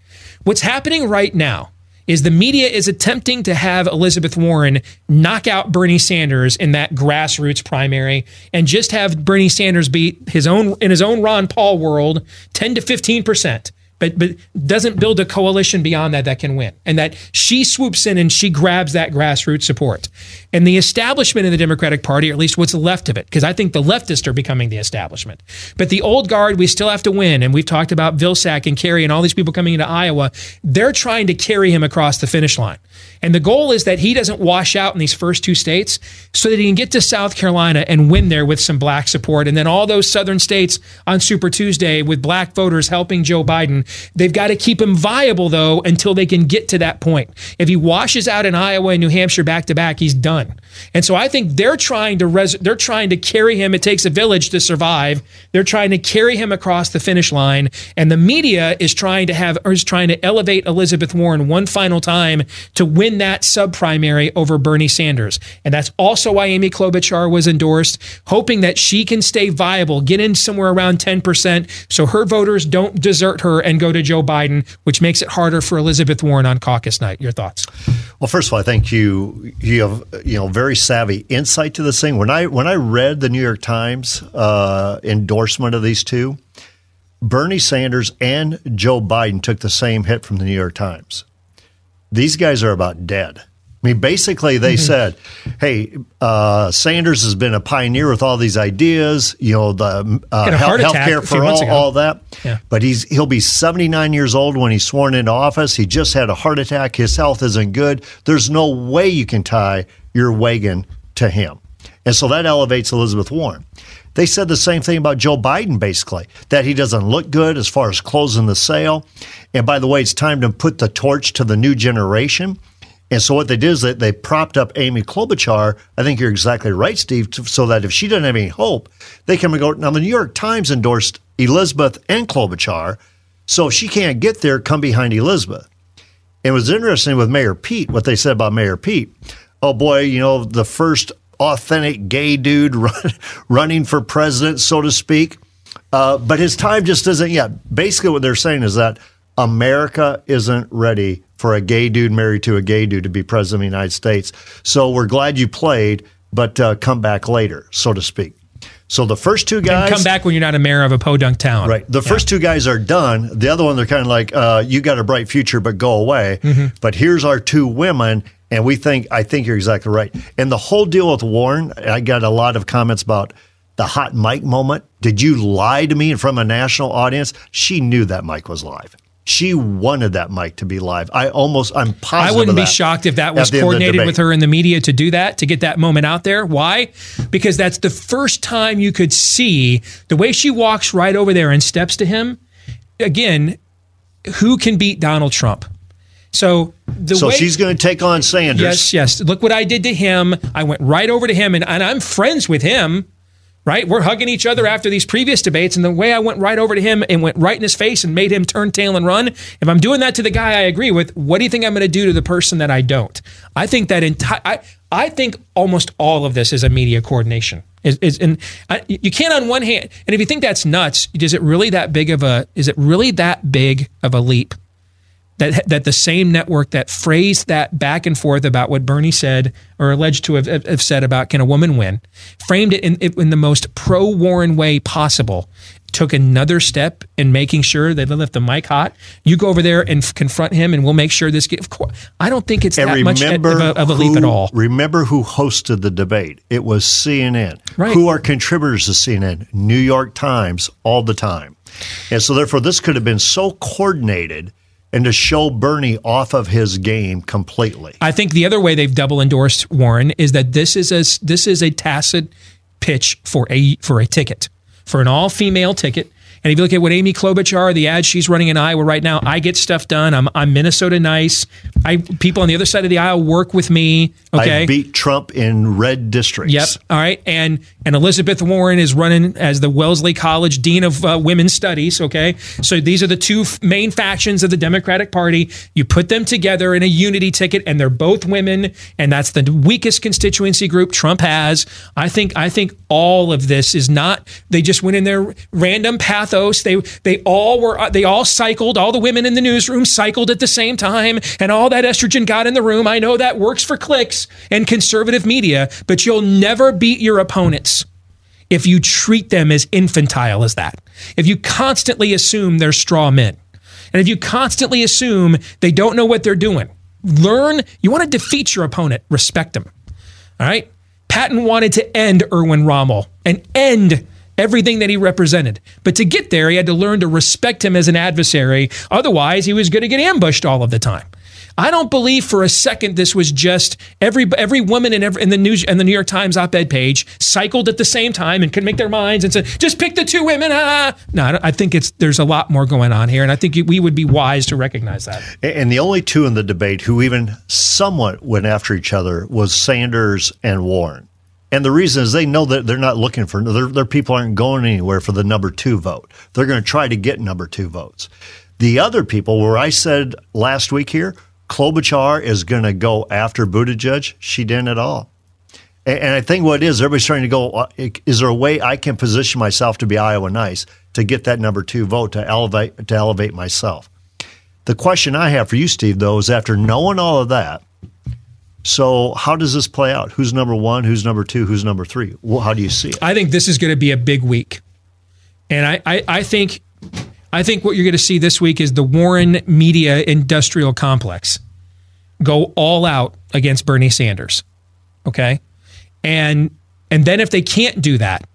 What's happening right now is the media is attempting to have Elizabeth Warren knock out Bernie Sanders in that grassroots primary and just have Bernie Sanders beat his own in his own Ron Paul world 10 to 15 percent but but doesn't build a coalition beyond that that can win. And that she swoops in and she grabs that grassroots support. And the establishment in the Democratic Party, or at least what's left of it, because I think the leftists are becoming the establishment. But the old guard, we still have to win. And we've talked about Vilsack and Kerry and all these people coming into Iowa. They're trying to carry him across the finish line. And the goal is that he doesn't wash out in these first two states so that he can get to South Carolina and win there with some black support. And then all those southern states on Super Tuesday with black voters helping Joe Biden. They've got to keep him viable, though, until they can get to that point. If he washes out in Iowa and New Hampshire back to back, he's done. And so I think they're trying to res- they're trying to carry him. It takes a village to survive. They're trying to carry him across the finish line, and the media is trying to have is trying to elevate Elizabeth Warren one final time to win that sub primary over Bernie Sanders. And that's also why Amy Klobuchar was endorsed, hoping that she can stay viable, get in somewhere around 10%, so her voters don't desert her and go to Joe Biden, which makes it harder for Elizabeth Warren on caucus night. Your thoughts?
Well, first of all, I think you you have you know very savvy insight to this thing. When I when I read the New York Times uh, endorsement of these two, Bernie Sanders and Joe Biden took the same hit from the New York Times. These guys are about dead. I mean, basically, they
Mm-hmm.
said, "Hey, uh, Sanders has been a pioneer with all these ideas. You know, the uh,
Had a heart
health
attack
care for all, all that.
Yeah.
But he's he'll be 79 years old when he's sworn into office. He just had a heart attack. His health isn't good. There's no way you can tie your wagon to him. And so that elevates Elizabeth Warren. They said the same thing about Joe Biden, basically, that he doesn't look good as far as closing the sale. And by the way, it's time to put the torch to the new generation. And so what they did is that they propped up Amy Klobuchar. I think you're exactly right, Steve, so that if she doesn't have any hope, they can go. Now, the New York Times endorsed Elizabeth and Klobuchar. So if she can't get there, come behind Elizabeth. It was interesting with Mayor Pete, what they said about Mayor Pete. Oh boy, you know, the first authentic gay dude run, running for president, so to speak. Uh, but his time just isn't yet. Basically, what they're saying is that America isn't ready for a gay dude married to a gay dude to be president of the United States. So we're glad you played, but uh, come back later, so to speak. So the first two guys
And come back when you're not a mayor of a podunk town.
Right. The first two guys are done. The other one, they're kind of like, uh, you got a bright future, but go away.
Mhm.
But here's our two women. And we think, I think you're exactly right. And the whole deal with Warren, I got a lot of comments about the hot mic moment. Did you lie to me in front of a national audience? She knew that mic was live. She wanted that mic to be live. I almost, I'm positive.
I wouldn't be shocked if that was
the end of the
coordinated with her in the media to do that, to get that moment out there. Why? Because that's the first time you could see the way she walks right over there and steps to him. Again, who can beat Donald Trump? So the
so
way
she's going to take on Sanders.
Yes, yes. Look what I did to him. I went right over to him, and, and I'm friends with him. Right, we're hugging each other after these previous debates, and the way I went right over to him and went right in his face and made him turn tail and run. If I'm doing that to the guy I agree with, what do you think I'm going to do to the person that I don't? I think that entire. I, I think almost all of this is a media coordination. Is, is and I, you can't on one hand, and if you think that's nuts, is it really that big of a? Is it really that big of a leap? That that the same network that phrased that back and forth about what Bernie said or alleged to have, have said about can a woman win, framed it in, in the most pro Warren way possible. Took another step in making sure they left the mic hot. You go over there and f- confront him, and we'll make sure this. Get, of course, I don't think it's
And
that much of a, of a leap
who-
at all.
Remember who hosted the debate? It was CNN.
Right.
Who are contributors to CNN? New York Times all the time. And so, therefore, this could have been so coordinated and to show Bernie off of his game completely.
I think the other way they've double endorsed Warren is that this is a this is a tacit pitch for a for a ticket for an all female ticket. And if you look at what Amy Klobuchar, the ad she's running in Iowa right now, I get stuff done. I'm, I'm Minnesota nice. I people on the other side of the aisle work with me. Okay,
I beat Trump in red districts.
Yep. All right. And and Elizabeth Warren is running as the Wellesley College Dean of uh, Women's Studies. Okay. So these are the two f- main factions of the Democratic Party. You put them together in a unity ticket, and they're both women, and that's the weakest constituency group Trump has. I think I think all of this is not. They just went in their random They they all were uh, they all cycled. All the women in the newsroom cycled at the same time, and all that estrogen got in the room. I know that works for clicks and conservative media, but you'll never beat your opponents if you treat them as infantile as that. If you constantly assume they're straw men, and if you constantly assume they don't know what they're doing, learn. You want to defeat your opponent, respect them. All right. Patton wanted to end Erwin Rommel and end everything that he represented. But to get there, he had to learn to respect him as an adversary. Otherwise, he was going to get ambushed all of the time. I don't believe for a second this was just every every woman in every, in the news and the New York Times op-ed page cycled at the same time and could make their minds and said just pick the two women. Ah. No, I I think it's there's a lot more going on here, and I think we would be wise to recognize that.
And the only two in the debate who even somewhat went after each other was Sanders and Warren. And the reason is they know that they're not looking for their, their people aren't going anywhere for the number two vote. They're going to try to get number two votes. The other people, where I said last week here, Klobuchar is going to go after Buttigieg, she didn't at all. And, and I think what it is, everybody's trying to go, is there a way I can position myself to be Iowa nice to get that number two vote to elevate to elevate myself? The question I have for you, Steve, though, is after knowing all of that, so how does this play out? Who's number one? Who's number two? Who's number three? Well, how do you see it?
I think this is going to be a big week, and I, I, I think I think what you're going to see this week is the Warren media industrial complex go all out against Bernie Sanders. Okay, and and then if they can't do that,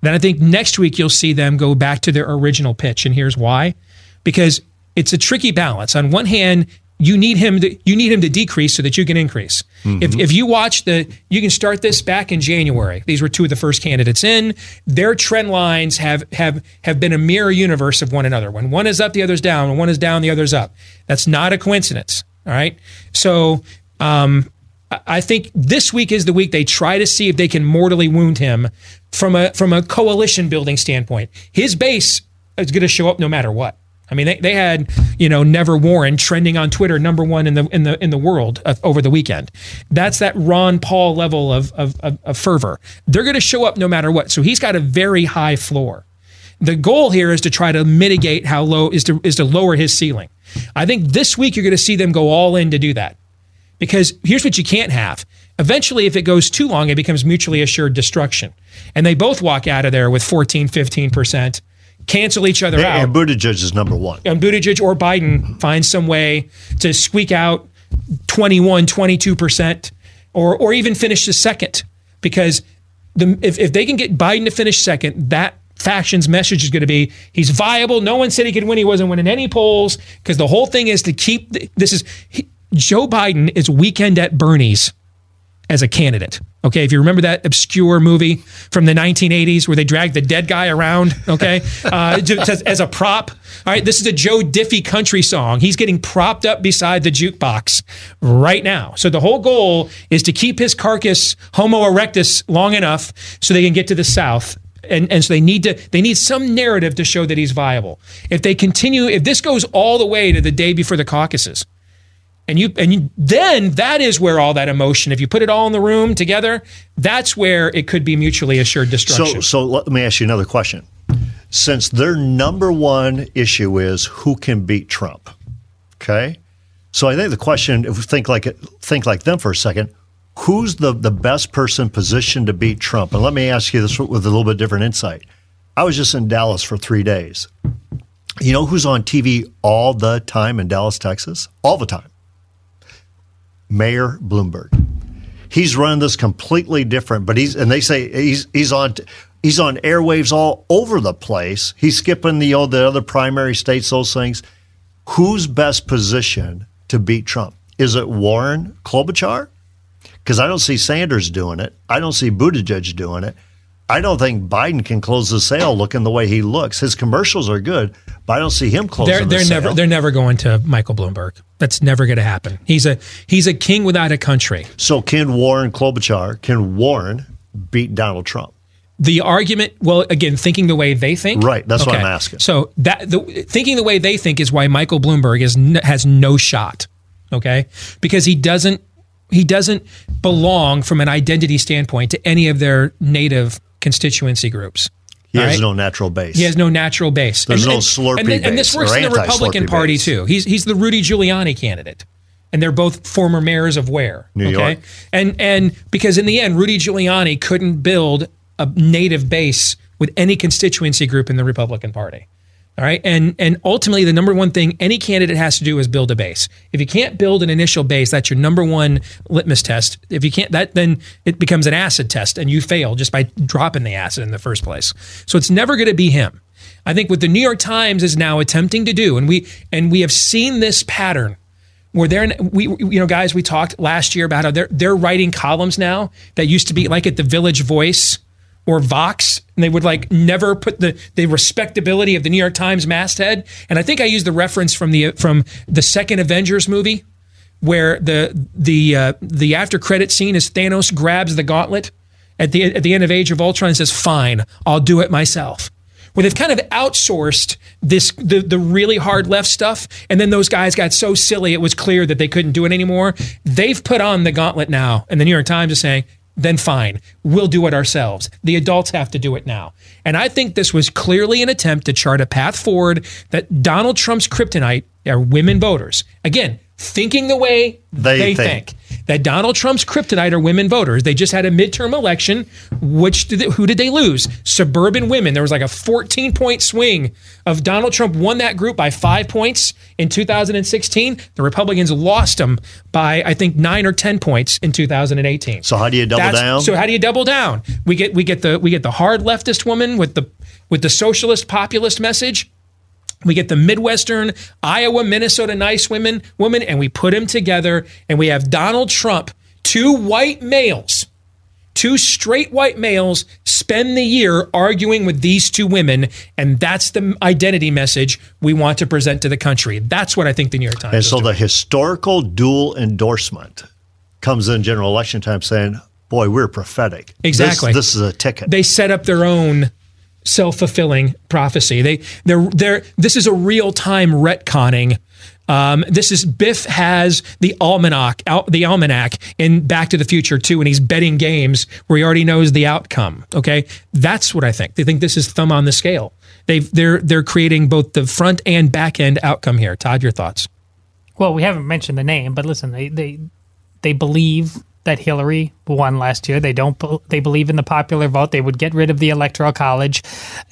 then I think next week you'll see them go back to their original pitch, and here's why: because it's a tricky balance. On one hand, you need him to you need him to decrease so that you can increase. If, if you watch the, you can start this back in January. These were two of the first candidates in. Their trend lines have have have been a mirror universe of one another. When one is up, the other's down. When one is down, the other's up. That's not a coincidence. All right. So um, I- I think this week is the week they try to see if they can mortally wound him from a from a coalition building standpoint. His base is going to show up no matter what. I mean, they, they had you know Never Warren trending on Twitter, number one in the in the in the world uh, over the weekend. That's that Ron Paul level of of, of, of fervor. They're going to show up no matter what. So he's got a very high floor. The goal here is to try to mitigate how low is to is to lower his ceiling. I think this week you're going to see them go all in to do that. Because here's what you can't have. Eventually, if it goes too long, it becomes mutually assured destruction. And they both walk out of there with 14, 15%, cancel each other out.
And Buttigieg is number one.
And Buttigieg or Biden find some way to squeak out 21, 22%, or, or even finish the second. Because the, if, if they can get Biden to finish second, that faction's message is going to be he's viable. No one said he could win. He wasn't winning any polls because the whole thing is to keep this is he, Joe Biden is weekend at Bernie's as a candidate. Okay, if you remember that obscure movie from the 1980s where they dragged the dead guy around, okay, uh, as, as a prop. All right, this is a Joe Diffie country song. He's getting propped up beside the jukebox right now. So the whole goal is to keep his carcass Homo erectus long enough so they can get to the South and, and so they need to they need some narrative to show that he's viable. If they continue, if this goes all the way to the day before the caucuses, and you and you, then that is where all that emotion, if you put it all in the room together, that's where it could be mutually assured destruction.
So, so let me ask you another question. Since their number one issue is who can beat Trump, Okay, so I think the question, if we think like think like them for a second, who's the the best person positioned to beat Trump? And let me ask you this with a little bit different insight. I was just in Dallas for three days. You know who's on TV all the time in Dallas, Texas? All the time. Mayor Bloomberg. He's running this completely different, but he's and they say he's he's on he's on airwaves all over the place. He's skipping the the other primary states, those things. Who's best positioned to beat Trump? Is it Warren Klobuchar? Because I don't see Sanders doing it. I don't see Buttigieg doing it. I don't think Biden can close the sale looking the way he looks. His commercials are good, but I don't see him closing
They're, they're
the sale.
never they're never going to Michael Bloomberg. That's never going to happen. He's a he's a king without a country.
So can Warren Klobuchar, can Warren beat Donald Trump?
The argument, well, again, thinking the way they think,
Right, that's what I'm asking.
So that the, thinking the way they think is why Michael Bloomberg is has no shot. Okay, because he doesn't he doesn't belong from an identity standpoint to any of their native constituency groups.
He has
right?
no natural base.
He has no natural base.
There's no Slurpee
and, and this works
or
in the Republican Party
base.
too. He's he's the Rudy Giuliani candidate, and they're both former mayors of where
New
okay?
York.
And and because in the end, Rudy Giuliani couldn't build a native base with any constituency group in the Republican Party. All right. And and ultimately the number one thing any candidate has to do is build a base. If you can't build an initial base, that's your number one litmus test. If you can't that then it becomes an acid test and you fail just by dropping the acid in the first place. So it's never going to be him. I think what the New York Times is now attempting to do, and we and we have seen this pattern where they're we you know guys we talked last year about how they're they're writing columns now that used to be like at the Village Voice or Vox, and they would like never put the the respectability of the New York Times masthead. And I think I used the reference from the from the second Avengers movie, where the the uh, the after credit scene is Thanos grabs the gauntlet at the at the end of Age of Ultron and says, "Fine, I'll do it myself." Where they've kind of outsourced this the the really hard left stuff, and then those guys got so silly it was clear that they couldn't do it anymore. They've put on the gauntlet now, and the New York Times is saying, then fine, we'll do it ourselves. The adults have to do it now. And I think this was clearly an attempt to chart a path forward that Donald Trump's kryptonite are women voters. Again, thinking the way
They
they,
think.
think. That Donald Trump's kryptonite are women voters. They just had a midterm election. Which did they, who did they lose? Suburban women. There was like a 14 point swing of Donald Trump won that group by five points in 2016. The Republicans lost them by I think nine or 10 points in 2018.
So how do you double
That's-
down?
So how do you double down? We get we get the we get the hard leftist woman with the with the socialist populist message. We get the Midwestern, Iowa, Minnesota nice women, woman, and we put them together, and we have Donald Trump, two white males, two straight white males, spend the year arguing with these two women, and that's the identity message we want to present to the country. That's what I think the New York Times.
And so
doing.
the historical dual endorsement comes in general election time saying, boy, we're prophetic. This-
Exactly.
This, is a ticket.
they set up their own self-fulfilling prophecy. They they're they're this is a real-time retconning. Um, this is Biff has the almanac out the almanac in Back to the Future too, and he's betting games where he already knows the outcome. Okay, that's what I think. They think this is thumb on the scale. They they're they're creating both the front and back end outcome here. Todd, your thoughts?
Well, we haven't mentioned the name, but listen, they they they believe that Hillary won last year. They don't. They believe in the popular vote. They would get rid of the electoral college,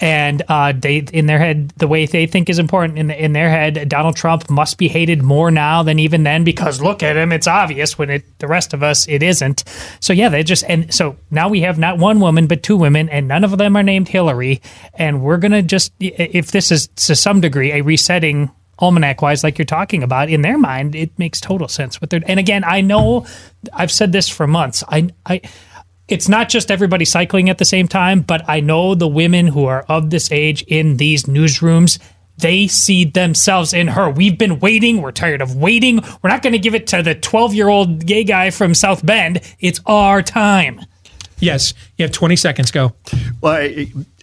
and uh, they in their head the way they think is important in in their head. Donald Trump must be hated more now than even then because look at him. It's obvious when it the rest of us it isn't. So yeah, they just and so now we have not one woman but two women, and none of them are named Hillary. And we're gonna just if this is to some degree a resetting almanac wise like you're talking about in their mind it makes total sense what they're and again i know i've said this for months i i it's not just everybody cycling at the same time but i know the women who are of this age in these newsrooms they see themselves in her we've been waiting we're tired of waiting we're not going to give it to the 12 year old gay guy from south bend it's our time
Yes, you have 20 seconds. Go.
Well, I,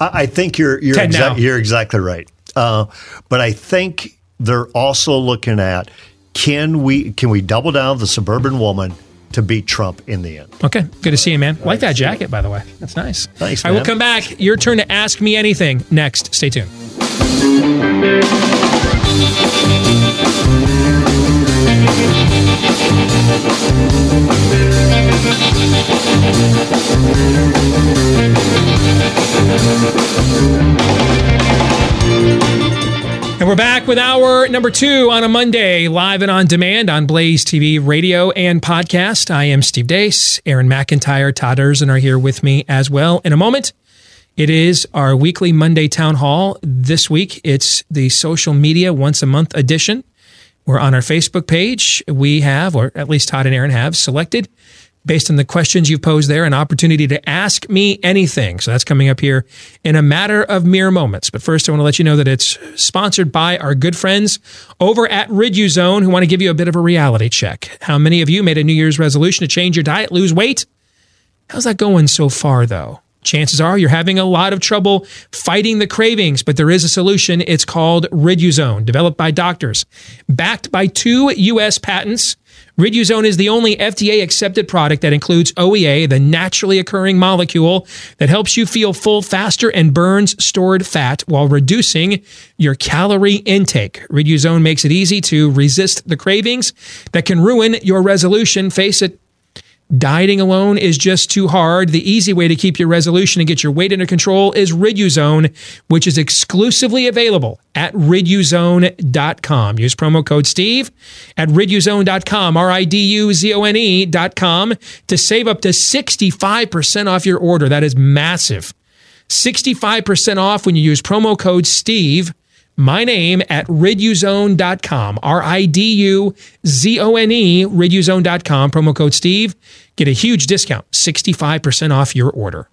I I think you're you're, exa- you're exactly right. Uh, but I think they're also looking at can we can we double down the suburban woman to beat Trump in the end.
Okay, good to see you, man. Nice. Like that jacket, by the way. That's nice.
Thanks.
I will come back. Your turn to ask me anything next. Stay tuned. Back with our number two on a Monday, live and on demand on Blaze TV, radio, and podcast. I am Steve Deace. Aaron McIntyre, Todd Erzen are here with me as well. In a moment, it is our weekly Monday town hall. This week, it's the social media once a month edition. We're on our Facebook page. We have, or at least Todd and Aaron have, selected based on the questions you've posed there, an opportunity to ask me anything. So that's coming up here in a matter of mere moments. But first, I want to let you know that it's sponsored by our good friends over at Riduzone who want to give you a bit of a reality check. How many of you made a New Year's resolution to change your diet, lose weight? How's that going so far, though? Chances are you're having a lot of trouble fighting the cravings, but there is a solution. It's called Riduzone, developed by doctors, backed by two U.S. patents. Riduzone is the only FDA accepted product that includes OEA, the naturally occurring molecule that helps you feel full faster and burns stored fat while reducing your calorie intake. Riduzone makes it easy to resist the cravings that can ruin your resolution. Face it, Dieting alone is just too hard. The easy way to keep your resolution and get your weight under control is Riduzone, which is exclusively available at riduzone.com. Use promo code Steve at riduzone.com, R I D U Z O N E.com to save up to 65% off your order. That is massive. 65% off when you use promo code Steve my name at riduzone.com, R I D U Z O N E, riduzone.com, promo code Steve. Get a huge discount, 65% off your order.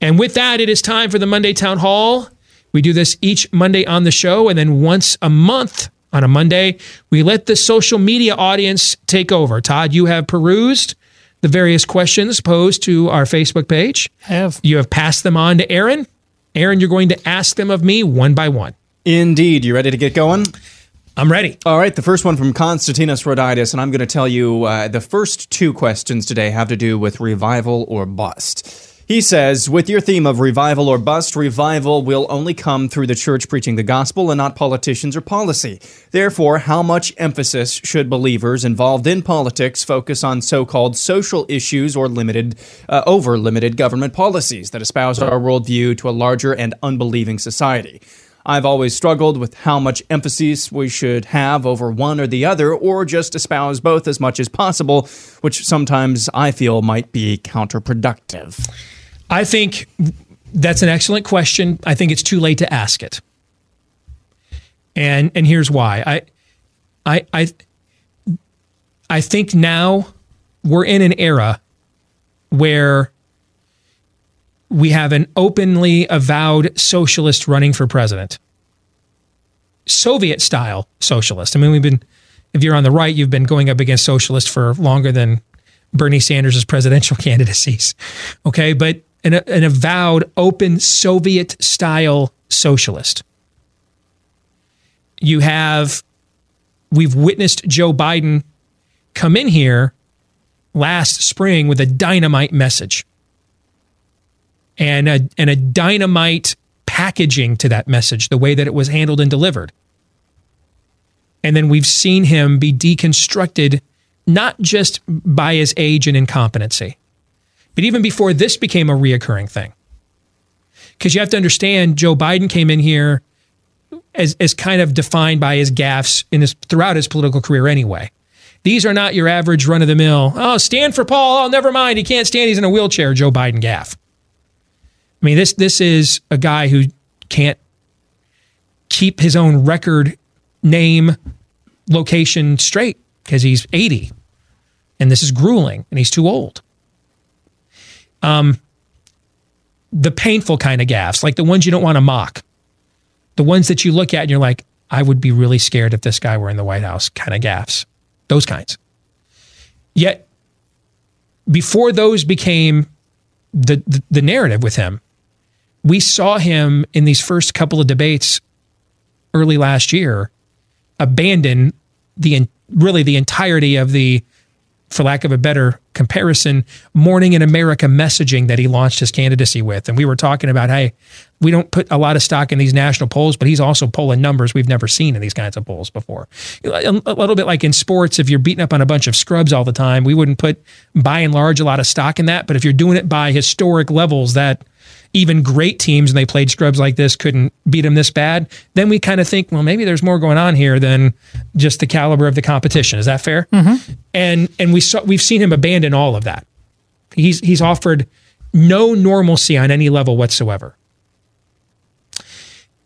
And with that, it is time for the Monday Town Hall. We do this each Monday on the show, and then once a month on a Monday, we let the social media audience take over. Todd, you have perused the various questions posed to our Facebook page.
Have.
You have passed them on to Aaron. Aaron, you're going to ask them of me one by one.
Indeed. You ready to get going?
I'm ready.
All right. The first one from Constantinos Roditis, and I'm going to tell you uh, the first two questions today have to do with revival or bust. He says, with your theme of revival or bust, revival will only come through the church preaching the gospel and not politicians or policy. Therefore, how much emphasis should believers involved in politics focus on so-called social issues or limited, uh, over limited government policies that espouse our worldview to a larger and unbelieving society? I've always struggled with how much emphasis we should have over one or the other, or just espouse both as much as possible, which sometimes I feel might be counterproductive.
I think that's an excellent question. I think it's too late to ask it. And and here's why. I I I I think now we're in an era where we have an openly avowed socialist running for president. Soviet style socialist. I mean, we've been, if you're on the right, you've been going up against socialists for longer than Bernie Sanders' presidential candidacies. Okay. But an, an avowed open Soviet style socialist. You have, we've witnessed Joe Biden come in here last spring with a dynamite message and a, and a dynamite packaging to that message, the way that it was handled and delivered. And then we've seen him be deconstructed, not just by his age and incompetency, but even before this became a reoccurring thing. Because you have to understand, Joe Biden came in here as, as kind of defined by his gaffes in his, throughout his political career anyway. These are not your average run of the mill. Oh, stand for Paul. Oh, never mind. He can't stand. He's in a wheelchair. Joe Biden gaffe. I mean, this this is a guy who can't keep his own record name location straight because he's 80 and this is grueling and he's too old. Um the painful kind of gaffes, like the ones you don't want to mock. The ones that you look at and you're like, I would be really scared if this guy were in the White House kind of gaffes. Those kinds. Yet before those became the, the, the narrative with him, we saw him in these first couple of debates early last year abandon the really the entirety of the for lack of a better comparison morning in america messaging that he launched his candidacy with. And we were talking about hey we don't put a lot of stock in these national polls but he's also polling numbers we've never seen in these kinds of polls before. A little bit like in sports if you're beating up on a bunch of scrubs all the time we wouldn't put by and large a lot of stock in that. But if you're doing it by historic levels that even great teams and they played scrubs like this couldn't beat them this bad, then we kind of think, well, maybe there's more going on here than just the caliber of the competition. Is that fair? And and we saw we've seen him abandon all of that. He's he's offered no normalcy on any level whatsoever.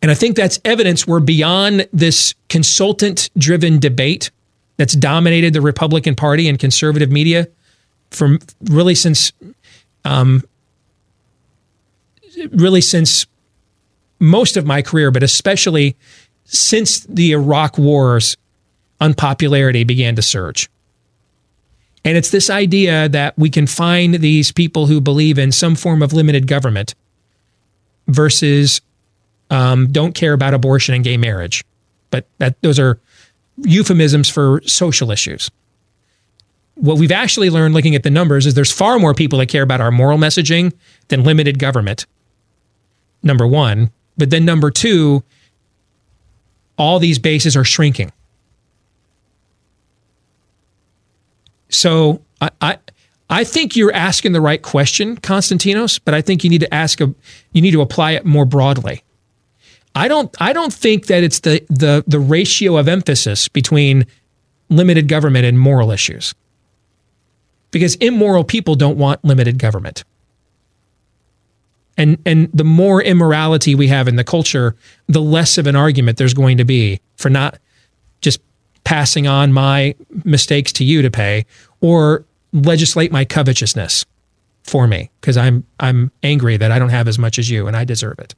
And I think that's evidence we're beyond this consultant driven debate that's dominated the Republican Party and conservative media from really since um, really since most of my career, but especially since the Iraq War's unpopularity began to surge. And it's this idea that we can find these people who believe in some form of limited government versus um, don't care about abortion and gay marriage. But that those are euphemisms for social issues. What we've actually learned looking at the numbers is there's far more people that care about our moral messaging than limited government. Number one. But then number two, all these bases are shrinking. So I, I I think you're asking the right question, Konstantinos, but I think you need to ask a you need to apply it more broadly. I don't I don't think that it's the the the ratio of emphasis between limited government and moral issues. Because immoral people don't want limited government. And and the more immorality we have in the culture, the less of an argument there's going to be for not just passing on my mistakes to you to pay or legislate my covetousness for me because I'm I'm angry that I don't have as much as you and I deserve it.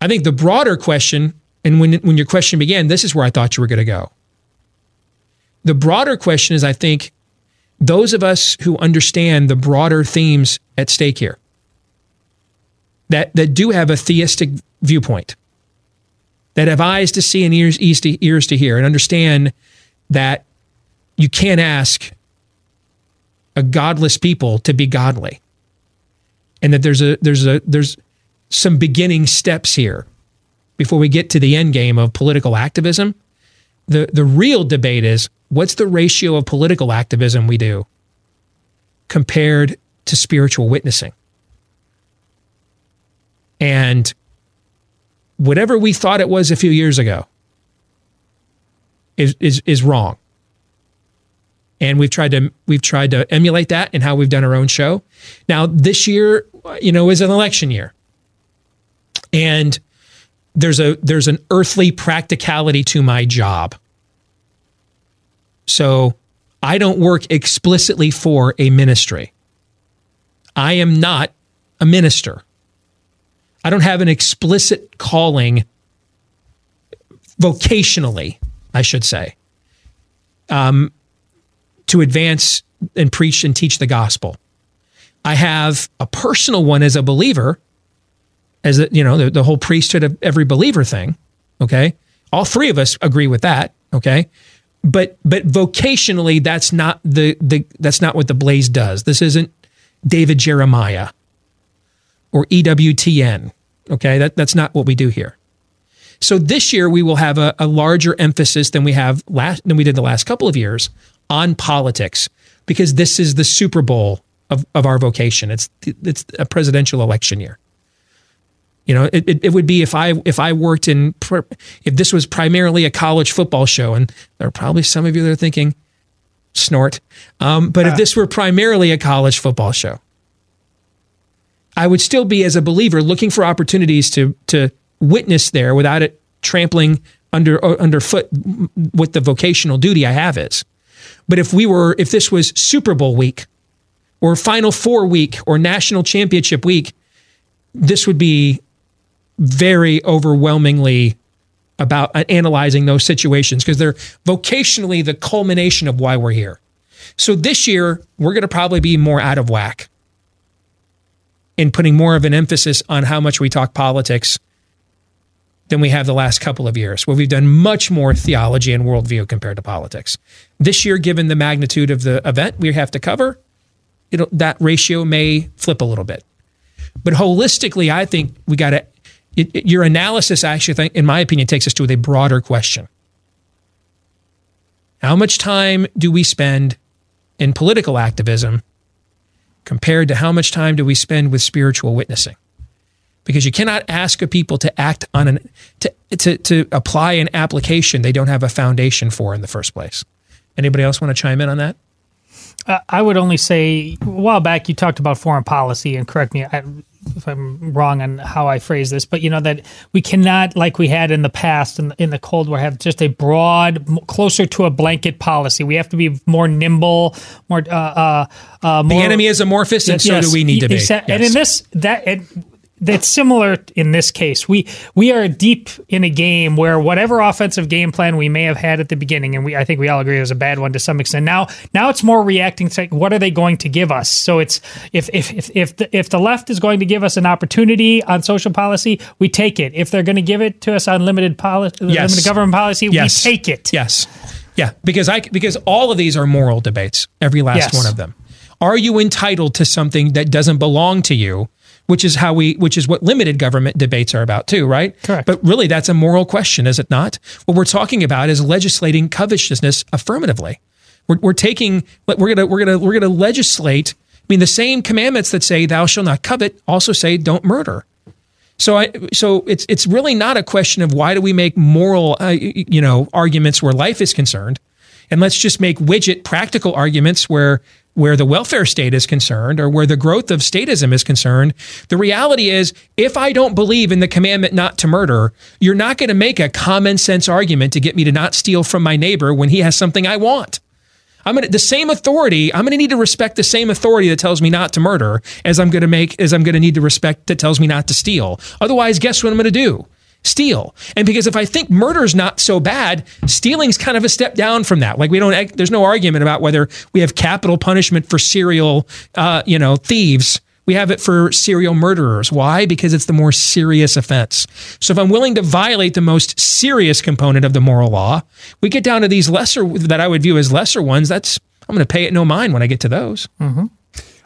I think the broader question, and when when your question began, this is where I thought you were going to go. The broader question is, I think, those of us who understand the broader themes at stake here, that that do have a theistic viewpoint, that have eyes to see and ears ears to, ears to hear, and understand that you can't ask a godless people to be godly, and that there's a there's a there's some beginning steps here before we get to the end game of political activism. The the real debate is what's the ratio of political activism we do compared to spiritual witnessing. And whatever we thought it was a few years ago is is is wrong. And we've tried to we've tried to emulate that in how we've done our own show. Now this year, you know, is an election year and there's a there's an earthly practicality to my job. So I don't work explicitly for a ministry. I am not a minister. I don't have an explicit calling vocationally, I should say, um, to advance and preach and teach the gospel. I have a personal one as a believer as you know the, the whole priesthood of every believer thing okay? All three of us agree with that okay? But but vocationally that's not the the that's not what the blaze does. This isn't david jeremiah or ewtn okay that that's not what we do here. So this year we will have a, a larger emphasis than we have last than we did the last couple of years on politics because this is the super bowl of, of our vocation. It's it's a presidential election year. You know, it, it, it, would be if I if I worked in if this was primarily a college football show, and there are probably some of you that are thinking, snort. Um, but if this were primarily a college football show, I would still be as a believer looking for opportunities to to witness there without it trampling under uh, underfoot what the vocational duty I have is. But if we were if this was Super Bowl week or Final Four week or National Championship week, this would be very overwhelmingly about uh, analyzing those situations because they're vocationally the culmination of why we're here. So this year, we're going to probably be more out of whack in putting more of an emphasis on how much we talk politics than we have the last couple of years, where we've done much more theology and worldview compared to politics. This year, given the magnitude of the event we have to cover, that ratio may flip a little bit. But holistically, I think we got to your analysis actually, think, in my opinion, takes us to a broader question. How much time do we spend in political activism compared to how much time do we spend with spiritual witnessing? Because you cannot ask a people to act on an to to, to apply an application they don't have a foundation for in the first place. Anybody else want to chime in on that?
Uh, I would only say a while back you talked about foreign policy, and correct me I, if I'm wrong on how I phrase this, but you know that we cannot, like we had in the past in, in the Cold War, have just a broad, closer to a blanket policy. We have to be more nimble, more. Uh, uh, uh, more
the enemy is amorphous, and so do we need to be.
exa- And in this, that it, that's similar in this case. We we are deep in a game where whatever offensive game plan we may have had at the beginning, and we I think we all agree it was a bad one to some extent. Now now it's more reacting to what are they going to give us. So it's if if if if the, if the left is going to give us an opportunity on social policy, we take it. If they're going to give it to us on limited policy, uh, limited government policy,
Yes.
we take it.
Yes. Yeah, because I because all of these are moral debates, every last
Yes.
one of them. Are you entitled to something that doesn't belong to you? Which is how we which is what limited government debates are about too, right?
Correct.
But really that's a moral question, is it not? What we're talking about is legislating covetousness affirmatively. We're, we're taking we're gonna we're gonna we're gonna legislate. I mean, the same commandments that say "Thou shalt not covet" also say "Don't murder." So I so it's it's really not a question of why do we make moral uh, you know arguments where life is concerned, and let's just make widget practical arguments where where the welfare state is concerned or where the growth of statism is concerned. The reality is, if I don't believe in the commandment not to murder, you're not going to make a common sense argument to get me to not steal from my neighbor when he has something I want. I'm gonna the same authority. I'm gonna need to respect the same authority that tells me not to murder as I'm gonna make as I'm gonna need to respect that tells me not to steal. Otherwise, guess what I'm gonna do? Steal. And because if I think murder's not so bad, stealing's kind of a step down from that. Like we don't. There's no argument about whether we have capital punishment for serial, uh, you know, thieves. We have it for serial murderers. Why? Because it's the more serious offense. So if I'm willing to violate the most serious component of the moral law, we get down to these lesser that I would view as lesser ones. That's I'm going to pay it no mind when I get to those.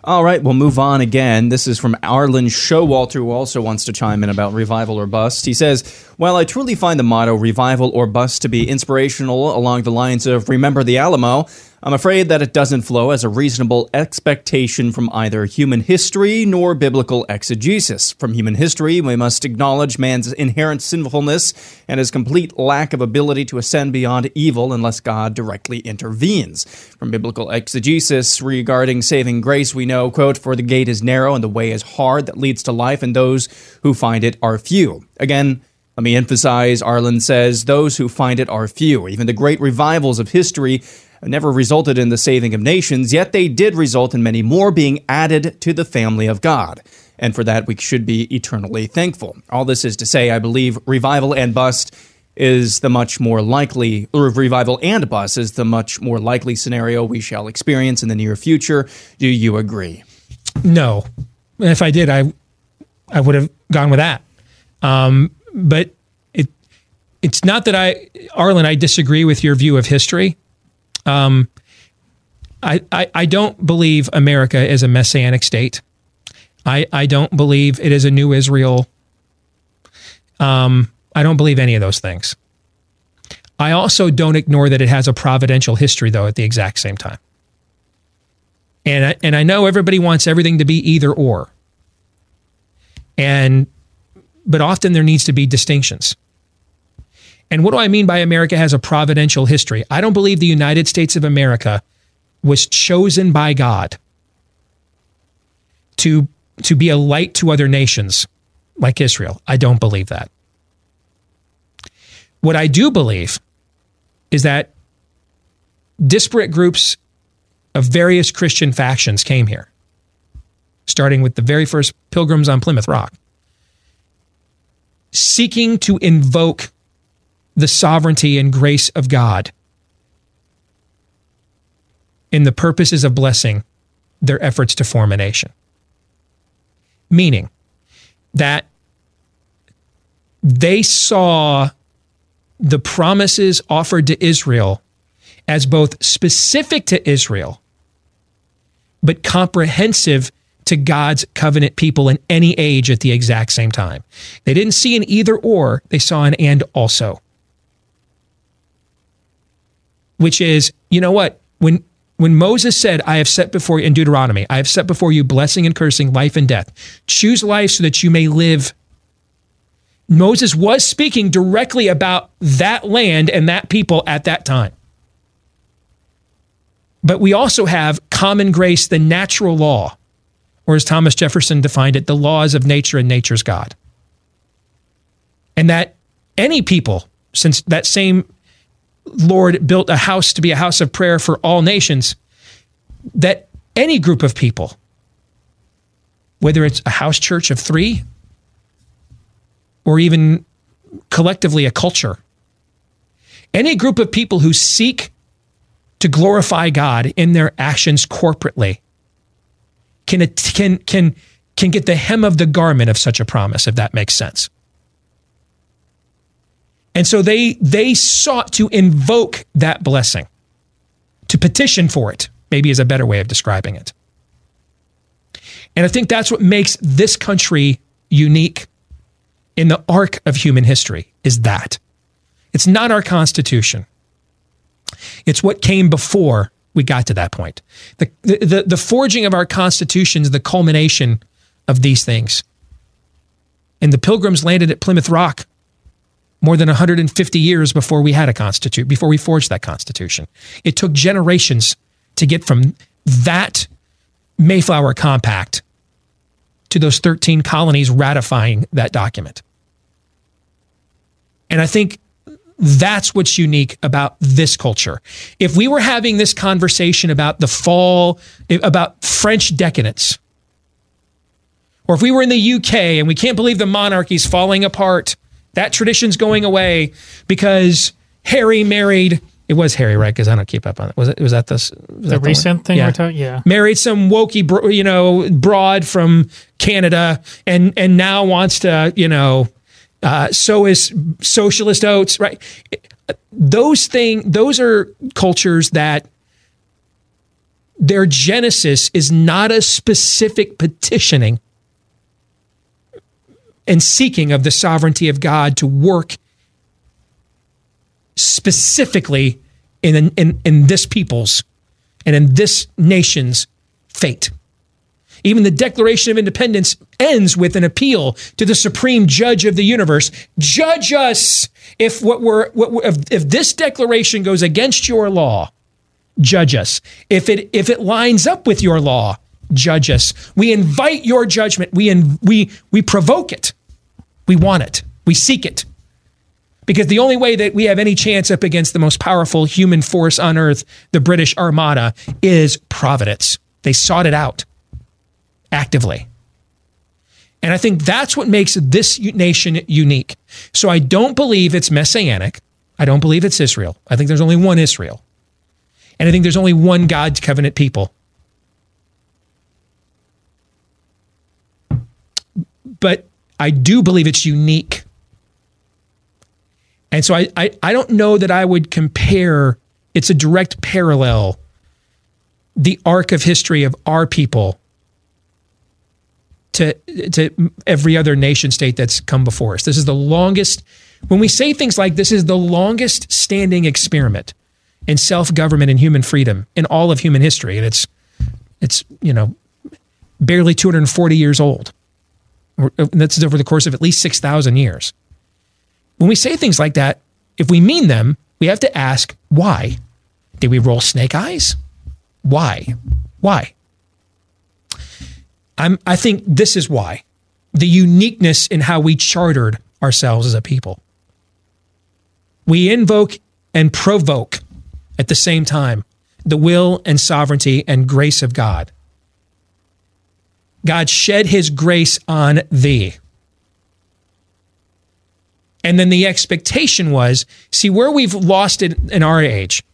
All right, we'll move on again. This is from Arlen Showalter, who also wants to chime in about revival or bust. He says, While I truly find the motto revival or bust to be inspirational along the lines of remember the Alamo, I'm afraid that it doesn't flow as a reasonable expectation from either human history nor biblical exegesis. From human history, we must acknowledge man's inherent sinfulness and his complete lack of ability to ascend beyond evil unless God directly intervenes. From biblical exegesis regarding saving grace, we know, quote, For the gate is narrow and the way is hard that leads to life, and those who find it are few. Again, let me emphasize, Arlen says, those who find it are few. Even the great revivals of history never resulted in the saving of nations, yet they did result in many more being added to the family of God. And for that, we should be eternally thankful. All this is to say, I believe revival and bust is the much more likely, or revival and bust is the much more likely scenario we shall experience in the near future. Do you agree?
No. If I did, I I would have gone with that. Um, but it it's not that I Arlen, I disagree with your view of history. Um, I, I I don't believe America is a messianic state. I I don't believe it is a new Israel. Um, I don't believe any of those things. I also don't ignore that it has a providential history, though, at the exact same time. And I, and I know everybody wants everything to be either or. And but often there needs to be distinctions. And what do I mean by America has a providential history? I don't believe the United States of America was chosen by God to to be a light to other nations like Israel. I don't believe that. What I do believe is that disparate groups of various Christian factions came here, starting with the very first pilgrims on Plymouth Rock, seeking to invoke the sovereignty and grace of God in the purposes of blessing their efforts to form a nation. Meaning that they saw the promises offered to Israel as both specific to Israel, but comprehensive to God's covenant people in any age at the exact same time. They didn't see an either or, they saw an and also. Which is, you know what? When when Moses said, I have set before you in Deuteronomy, I have set before you blessing and cursing, life and death. Choose life so that you may live. Moses was speaking directly about that land and that people at that time. But we also have common grace, the natural law, or as Thomas Jefferson defined it, the laws of nature and nature's God. And that any people, since that same Lord built a house to be a house of prayer for all nations, that any group of people, whether it's a house church of three or even collectively a culture, any group of people who seek to glorify God in their actions corporately can, can, can, can get the hem of the garment of such a promise, if that makes sense. And so they they sought to invoke that blessing, to petition for it, maybe is a better way of describing it. And I think that's what makes this country unique in the arc of human history is that. It's not our constitution. It's what came before we got to that point. The, the, the forging of our constitution is the culmination of these things. And the pilgrims landed at Plymouth Rock more than 150 years before we had a constitution, before we forged that constitution. It took generations to get from that Mayflower Compact to those 13 colonies ratifying that document. And I think that's what's unique about this culture. If we were having this conversation about the fall, about French decadence, or if we were in the UK and we can't believe the monarchy's falling apart, that tradition's going away because Harry married. It was Harry, right? Because I don't keep up on it. Was it? Was that this? Was
the
that
recent
one?
thing
Yeah.
we're talking? Yeah.
Married some wokey, bro- you know, broad from Canada, and and now wants to, you know, uh, so is socialist oats, right? Those thing, those are cultures that their genesis is not a specific petitioning and seeking of the sovereignty of God to work specifically in, in, in this people's and in this nation's fate. Even the Declaration of Independence ends with an appeal to the supreme judge of the universe. Judge us if what we're, what we're if, if this declaration goes against your law. Judge us. If it if it lines up with your law, judge us. We invite your judgment. We in, we we provoke it. We want it. We seek it. Because the only way that we have any chance up against the most powerful human force on earth, the British Armada, is providence. They sought it out actively. And I think that's what makes this nation unique. So I don't believe it's messianic. I don't believe it's Israel. I think there's only one Israel. And I think there's only one God's covenant people. But I do believe it's unique. And so I, I, I don't know that I would compare, it's a direct parallel, the arc of history of our people to, to every other nation state that's come before us. This is the longest, when we say things like this is the longest standing experiment in self government and human freedom in all of human history. And it's, it's, you know, barely 240 years old. And That's over the course of at least 6,000 years. When we say things like that, if we mean them, we have to ask why. Did we roll snake eyes? Why? Why? I'm, I think this is why. The uniqueness in how we chartered ourselves as a people. We invoke and provoke at the same time the will and sovereignty and grace of God. God shed his grace on thee. And then the expectation was see where we've lost it in our age,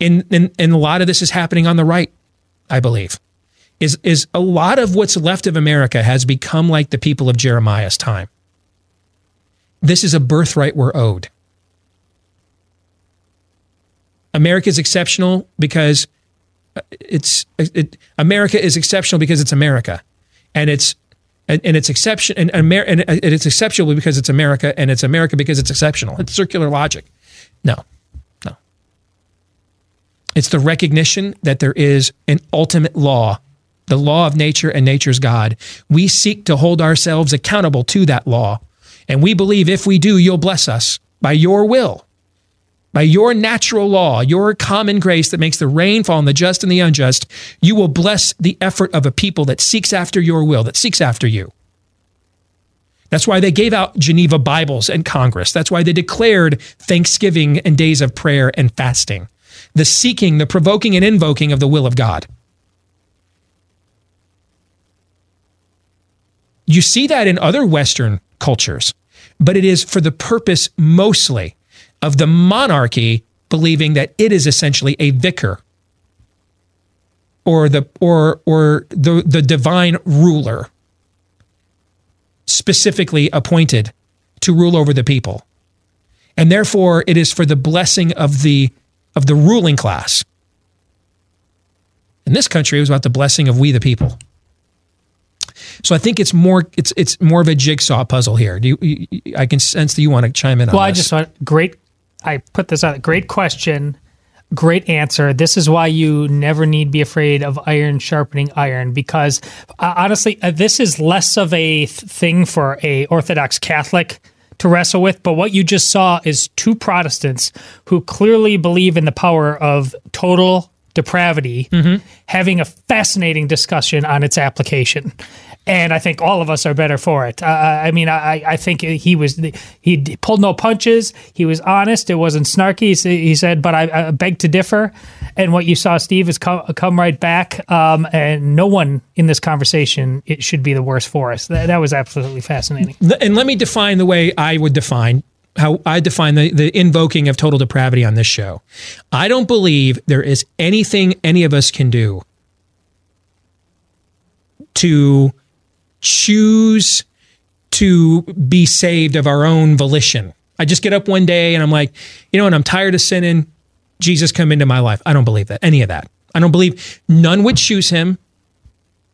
and, and a lot of this is happening on the right, I believe, is, is a lot of what's left of America has become like the people of Jeremiah's time. This is a birthright we're owed. America is exceptional because uh, it's it, America is exceptional because it's America, and it's and, and it's exception and, Amer- and uh, it's exceptional because it's America, and it's America because it's exceptional. It's circular logic. No, no. It's the recognition that there is an ultimate law, the law of nature and nature's God. We seek to hold ourselves accountable to that law. And we believe if we do, you'll bless us by your will, by your natural law, your common grace that makes the rain fall on the just and the unjust. You will bless the effort of a people that seeks after your will, that seeks after you. That's why they gave out Geneva Bibles and Congress. That's why they declared Thanksgiving and days of prayer and fasting. The seeking, the provoking, and invoking of the will of God. You see that in other Western cultures, but it is for the purpose mostly of the monarchy believing that it is essentially a vicar or the or or the the divine ruler specifically appointed to rule over the people. And therefore it is for the blessing of the of the ruling class. In this country, it was about the blessing of we the people. So I think it's more it's it's more of a jigsaw puzzle here. Do you, you, I can sense that you want to chime in on
Well, I
this.
just want great. I put this out. Great question. Great answer. This is why you never need be afraid of iron sharpening iron because uh, honestly, uh, this is less of a th- thing for a Orthodox Catholic to wrestle with. But what you just saw is two Protestants who clearly believe in the power of total depravity having a fascinating discussion on its application. And I think all of us are better for it. Uh, I mean, I, I think he was he pulled no punches. He was honest. It wasn't snarky. He, said, "But I, I beg to differ." And what you saw, Steve, is come, come right back. Um, and no one in this conversation it should be the worst for us. That, that was absolutely fascinating.
And let me define the way I would define how I define the, the invoking of total depravity on this show. I don't believe there is anything any of us can do to choose to be saved of our own volition. I just get up one day and I'm like, you know what, I'm tired of sinning. Jesus, come into my life. I don't believe that, any of that. I don't believe none would choose him.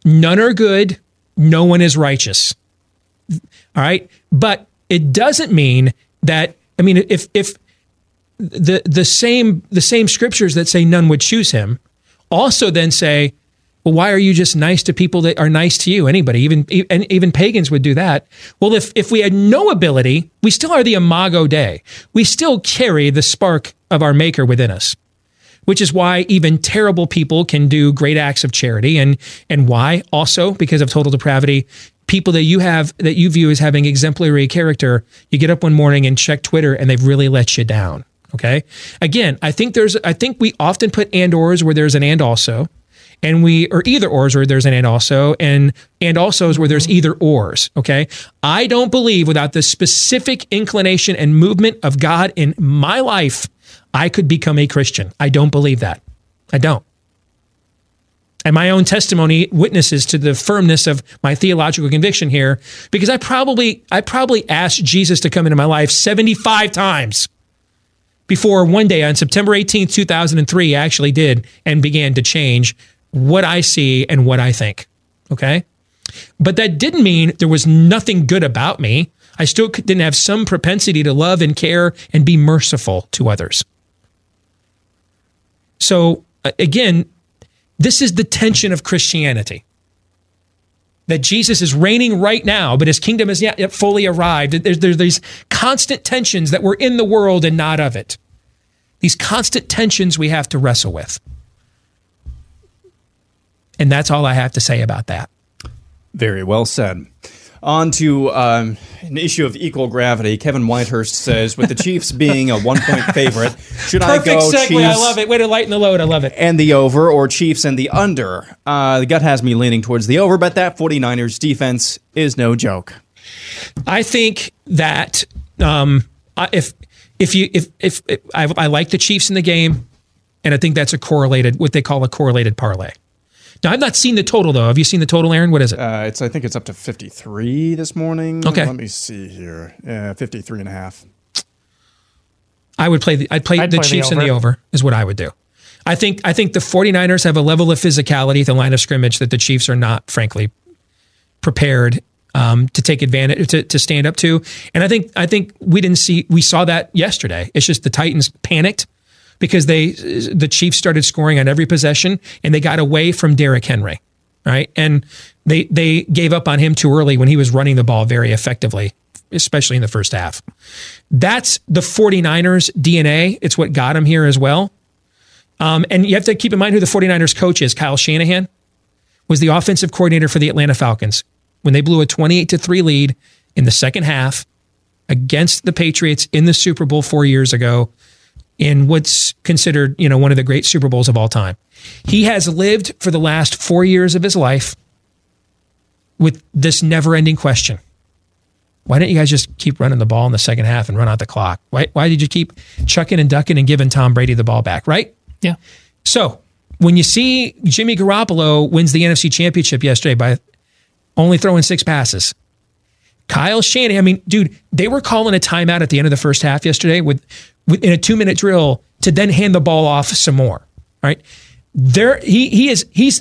None are good. No one is righteous. All right. But it doesn't mean that, I mean, if, if the, the same, the same scriptures that say none would choose him also then say, well, why are you just nice to people that are nice to you? Anybody, even and even pagans would do that. Well, if if we had no ability, we still are the imago Dei. We still carry the spark of our Maker within us, which is why even terrible people can do great acts of charity, and and why also because of total depravity. People that you have that you view as having exemplary character, you get up one morning and check Twitter, and they've really let you down. Okay. Again, I think there's I think we often put and ors where there's an and also and we or either ors where there's an and also and and also is where there's either ors okay? I don't believe without the specific inclination and movement of god in my life i could become a christian. I don't believe that. I don't. And my own testimony witnesses to the firmness of my theological conviction here because i probably i probably asked jesus to come into my life 75 times before one day on September 18th, 2003, I actually did and began to change what I see and what I think. Okay. But that didn't mean there was nothing good about me. I still didn't have some propensity to love and care and be merciful to others. So, again, this is the tension of Christianity. That Jesus is reigning right now, but his kingdom has yet fully arrived. There's, there's these constant tensions that we're in the world and not of it. These constant tensions we have to wrestle with. And that's all I have to say about that.
Very well said. On to um, an issue of equal gravity. Kevin Whitehurst says, with the Chiefs being a one point favorite, should I
Perfect
go
segue.
Chiefs
I love it. Way to lighten the load. I love it.
and the over or Chiefs and the under? Uh, the gut has me leaning towards the over, but that 49ers defense is no joke.
I think that um, if if you if if, if I, I like the Chiefs in the game, and I think that's a correlated what they call a correlated parlay. Now I've not seen the total though. Have you seen the total, Aaron? What is it?
Uh, it's I think it's up to 53 this morning.
Okay.
Let me see here. Yeah, 53 and a half.
I would play the I'd play
I'd
the
play the
Chiefs in the
over.
over is what I would do. I think I think the 49ers have a level of physicality at the line of scrimmage that the Chiefs are not frankly prepared um, to take advantage to, to stand up to. And I think I think we didn't see we saw that yesterday. It's just the Titans panicked, because they the Chiefs started scoring on every possession and they got away from Derrick Henry, right? And they they gave up on him too early when he was running the ball very effectively, especially in the first half. That's the 49ers DNA. It's what got him here as well. Um, and you have to keep in mind who the 49ers coach is. Kyle Shanahan was the offensive coordinator for the Atlanta Falcons when they blew a 28 to 3 lead in the second half against the Patriots in the Super Bowl 4 years ago in what's considered, you know, one of the great Super Bowls of all time. He has lived for the last 4 years of his life with this never-ending question. Why didn't you guys just keep running the ball in the second half and run out the clock? Why, why did you keep chucking and ducking and giving Tom Brady the ball back, right?
Yeah.
So when you see Jimmy Garoppolo wins the NFC Championship yesterday by only throwing six passes, Kyle Shanahan, I mean, dude, they were calling a timeout at the end of the first half yesterday with in a two minute drill to then hand the ball off some more. Right. There he he is he's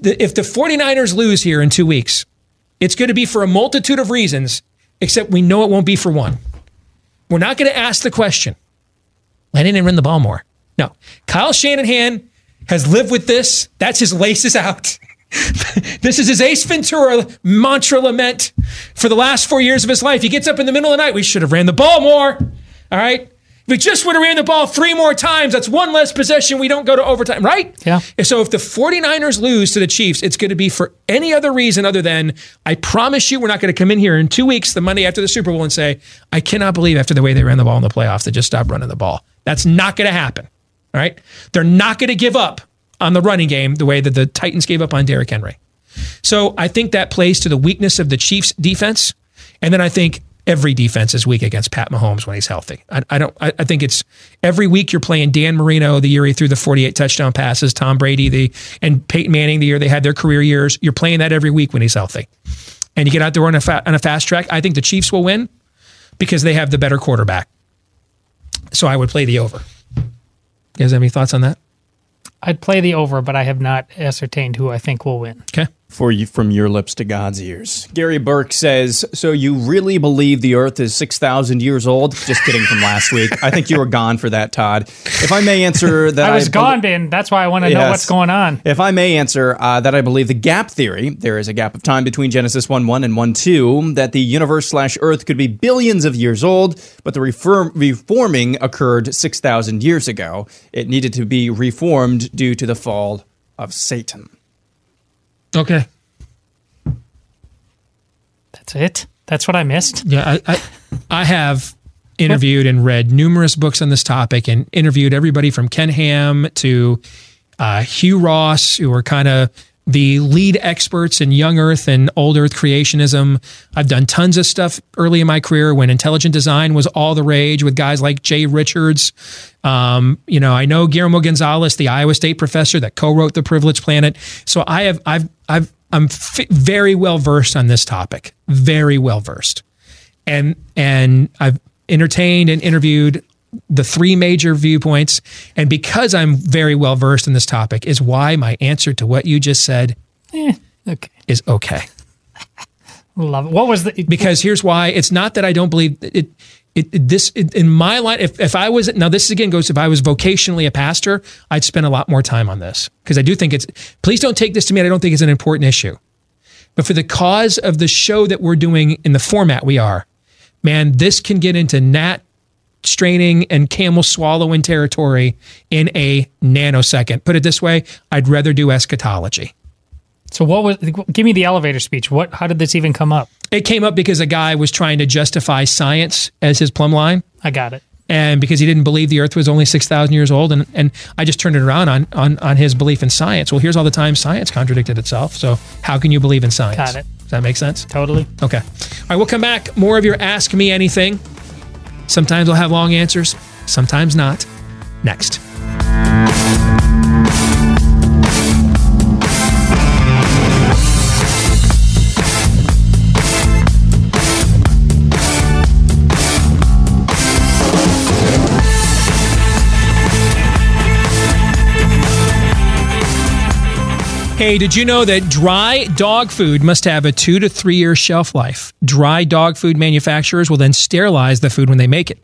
the, if the 49ers lose here in two weeks, it's going to be for a multitude of reasons, except we know it won't be for one. We're not going to ask the question. Why didn't run the ball more? No. Kyle Shanahan has lived with this. That's his laces out. this is his Ace Ventura mantra lament for the last four years of his life. He gets up in the middle of the night. We should have ran the ball more. All right. We just would have ran the ball three more times, that's one less possession. We don't go to overtime, right?
Yeah.
And So if the 49ers lose to the Chiefs, it's going to be for any other reason other than I promise you we're not going to come in here in two weeks, the Monday after the Super Bowl, and say, I cannot believe after the way they ran the ball in the playoffs, they just stopped running the ball. That's not going to happen. All right. They're not going to give up on the running game the way that the Titans gave up on Derrick Henry. So I think that plays to the weakness of the Chiefs defense. And then I think every defense is weak against Pat Mahomes when he's healthy. I, I don't I, I think it's every week you're playing Dan Marino the year he threw the 48 touchdown passes, Tom Brady the and Peyton Manning the year they had their career years. You're playing that every week when he's healthy. And you get out there on a, fa- on a fast track. I think the Chiefs will win because they have the better quarterback. So I would play the over. You guys have any thoughts on that?
I'd play the over, but I have not ascertained who I think will win.
Okay.
For you, from your lips to God's ears. Gary Burke says, "So you really believe the Earth is six thousand years old?" Just kidding from last week. I think you were gone for that, Todd. If I may answer that,
I was
I
gone, Ben. That's why I want to know what's going on.
If I may answer uh, that, I believe the gap theory. There is a gap of time between Genesis one one and one two. That the universe slash Earth could be billions of years old, but the reform, reforming occurred six thousand years ago. It needed to be reformed due to the fall of Satan.
Okay.
That's it. That's what I missed.
Yeah, I, I, I have interviewed and read numerous books on this topic and interviewed everybody from Ken Ham to uh, Hugh Ross, who are kind of the lead experts in young Earth and old Earth creationism. I've done tons of stuff early in my career when intelligent design was all the rage with guys like Jay Richards. Um, you know, I know Guillermo Gonzalez, the Iowa State professor that co-wrote The Privileged Planet. So I have, I've, I've, I'm f- very well versed on this topic. Very well versed, and and I've entertained and interviewed the three major viewpoints. And because I'm very well versed in this topic, is why my answer to what you just said
Eh, okay.
is okay.
Love it. What was the?
Because here's why: it's not that I don't believe it. it it, this it, in my life, if, if I was now, this again goes. If I was vocationally a pastor, I'd spend a lot more time on this because I do think it's. Please don't take this to me. I don't think it's an important issue, but for the cause of the show that we're doing in the format we are, man, this can get into gnat straining and camel swallowing territory in a nanosecond. Put it this way: I'd rather do eschatology.
So what was? Give me the elevator speech. What? How did this even come up?
It came up because a guy was trying to justify science as his plumb line.
I got it.
And because he didn't believe the earth was only 6,000 years old. And, and I just turned it around on, on, on his belief in science. Well, here's all the time science contradicted itself. So how can you believe in science?
Got it.
Does that make sense?
Totally.
Okay. All right, we'll come back. More of your Ask Me Anything. Sometimes I'll have long answers, sometimes not. Next. Hey, did you know that dry dog food must have a two to three year shelf life? Dry dog food manufacturers will then sterilize the food when they make it.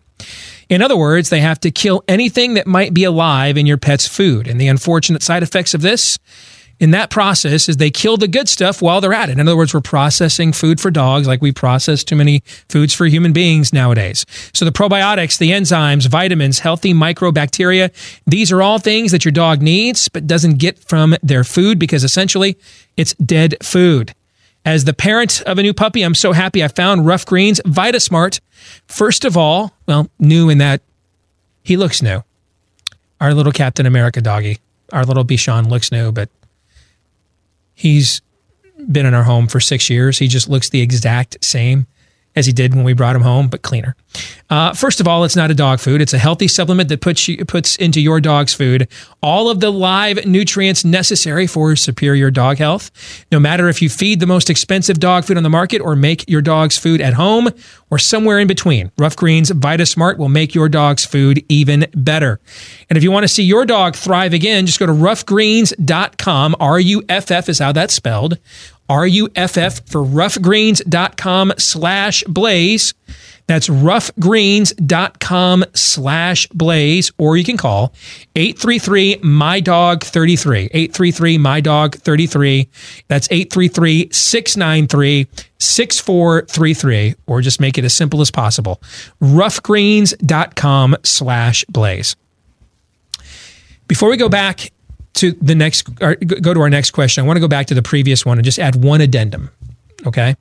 In other words, they have to kill anything that might be alive in your pet's food. And the unfortunate side effects of this in that process is they kill the good stuff while they're at it. In other words, we're processing food for dogs like we process too many foods for human beings nowadays. So the probiotics, the enzymes, vitamins, healthy microbacteria, these are all things that your dog needs but doesn't get from their food because essentially it's dead food. As the parent of a new puppy, I'm so happy I found Ruff Greens VitaSmart. First of all, well, new in that he looks new. Our little Captain America doggy, our little Bichon looks new, but he's been in our home for six years. He just looks the exact same as he did when we brought him home, but cleaner. Uh, first of all, it's not a dog food. It's a healthy supplement that puts you, puts into your dog's food all of the live nutrients necessary for superior dog health. No matter if you feed the most expensive dog food on the market or make your dog's food at home or somewhere in between, Ruff Greens VitaSmart will make your dog's food even better. And if you want to see your dog thrive again, just go to ruffgreens.com. R U F F is how that's spelled. R-U-F-F for ruffgreens.com slash blaze. That's ruffgreens.com slash blaze, or you can call 833 my dog 33. 833 my dog 33. That's 833 693 6433, or just make it as simple as possible. Ruffgreens.com slash blaze. Before we go back to the next, go to our next question, I want to go back to the previous one and just add one addendum. Okay.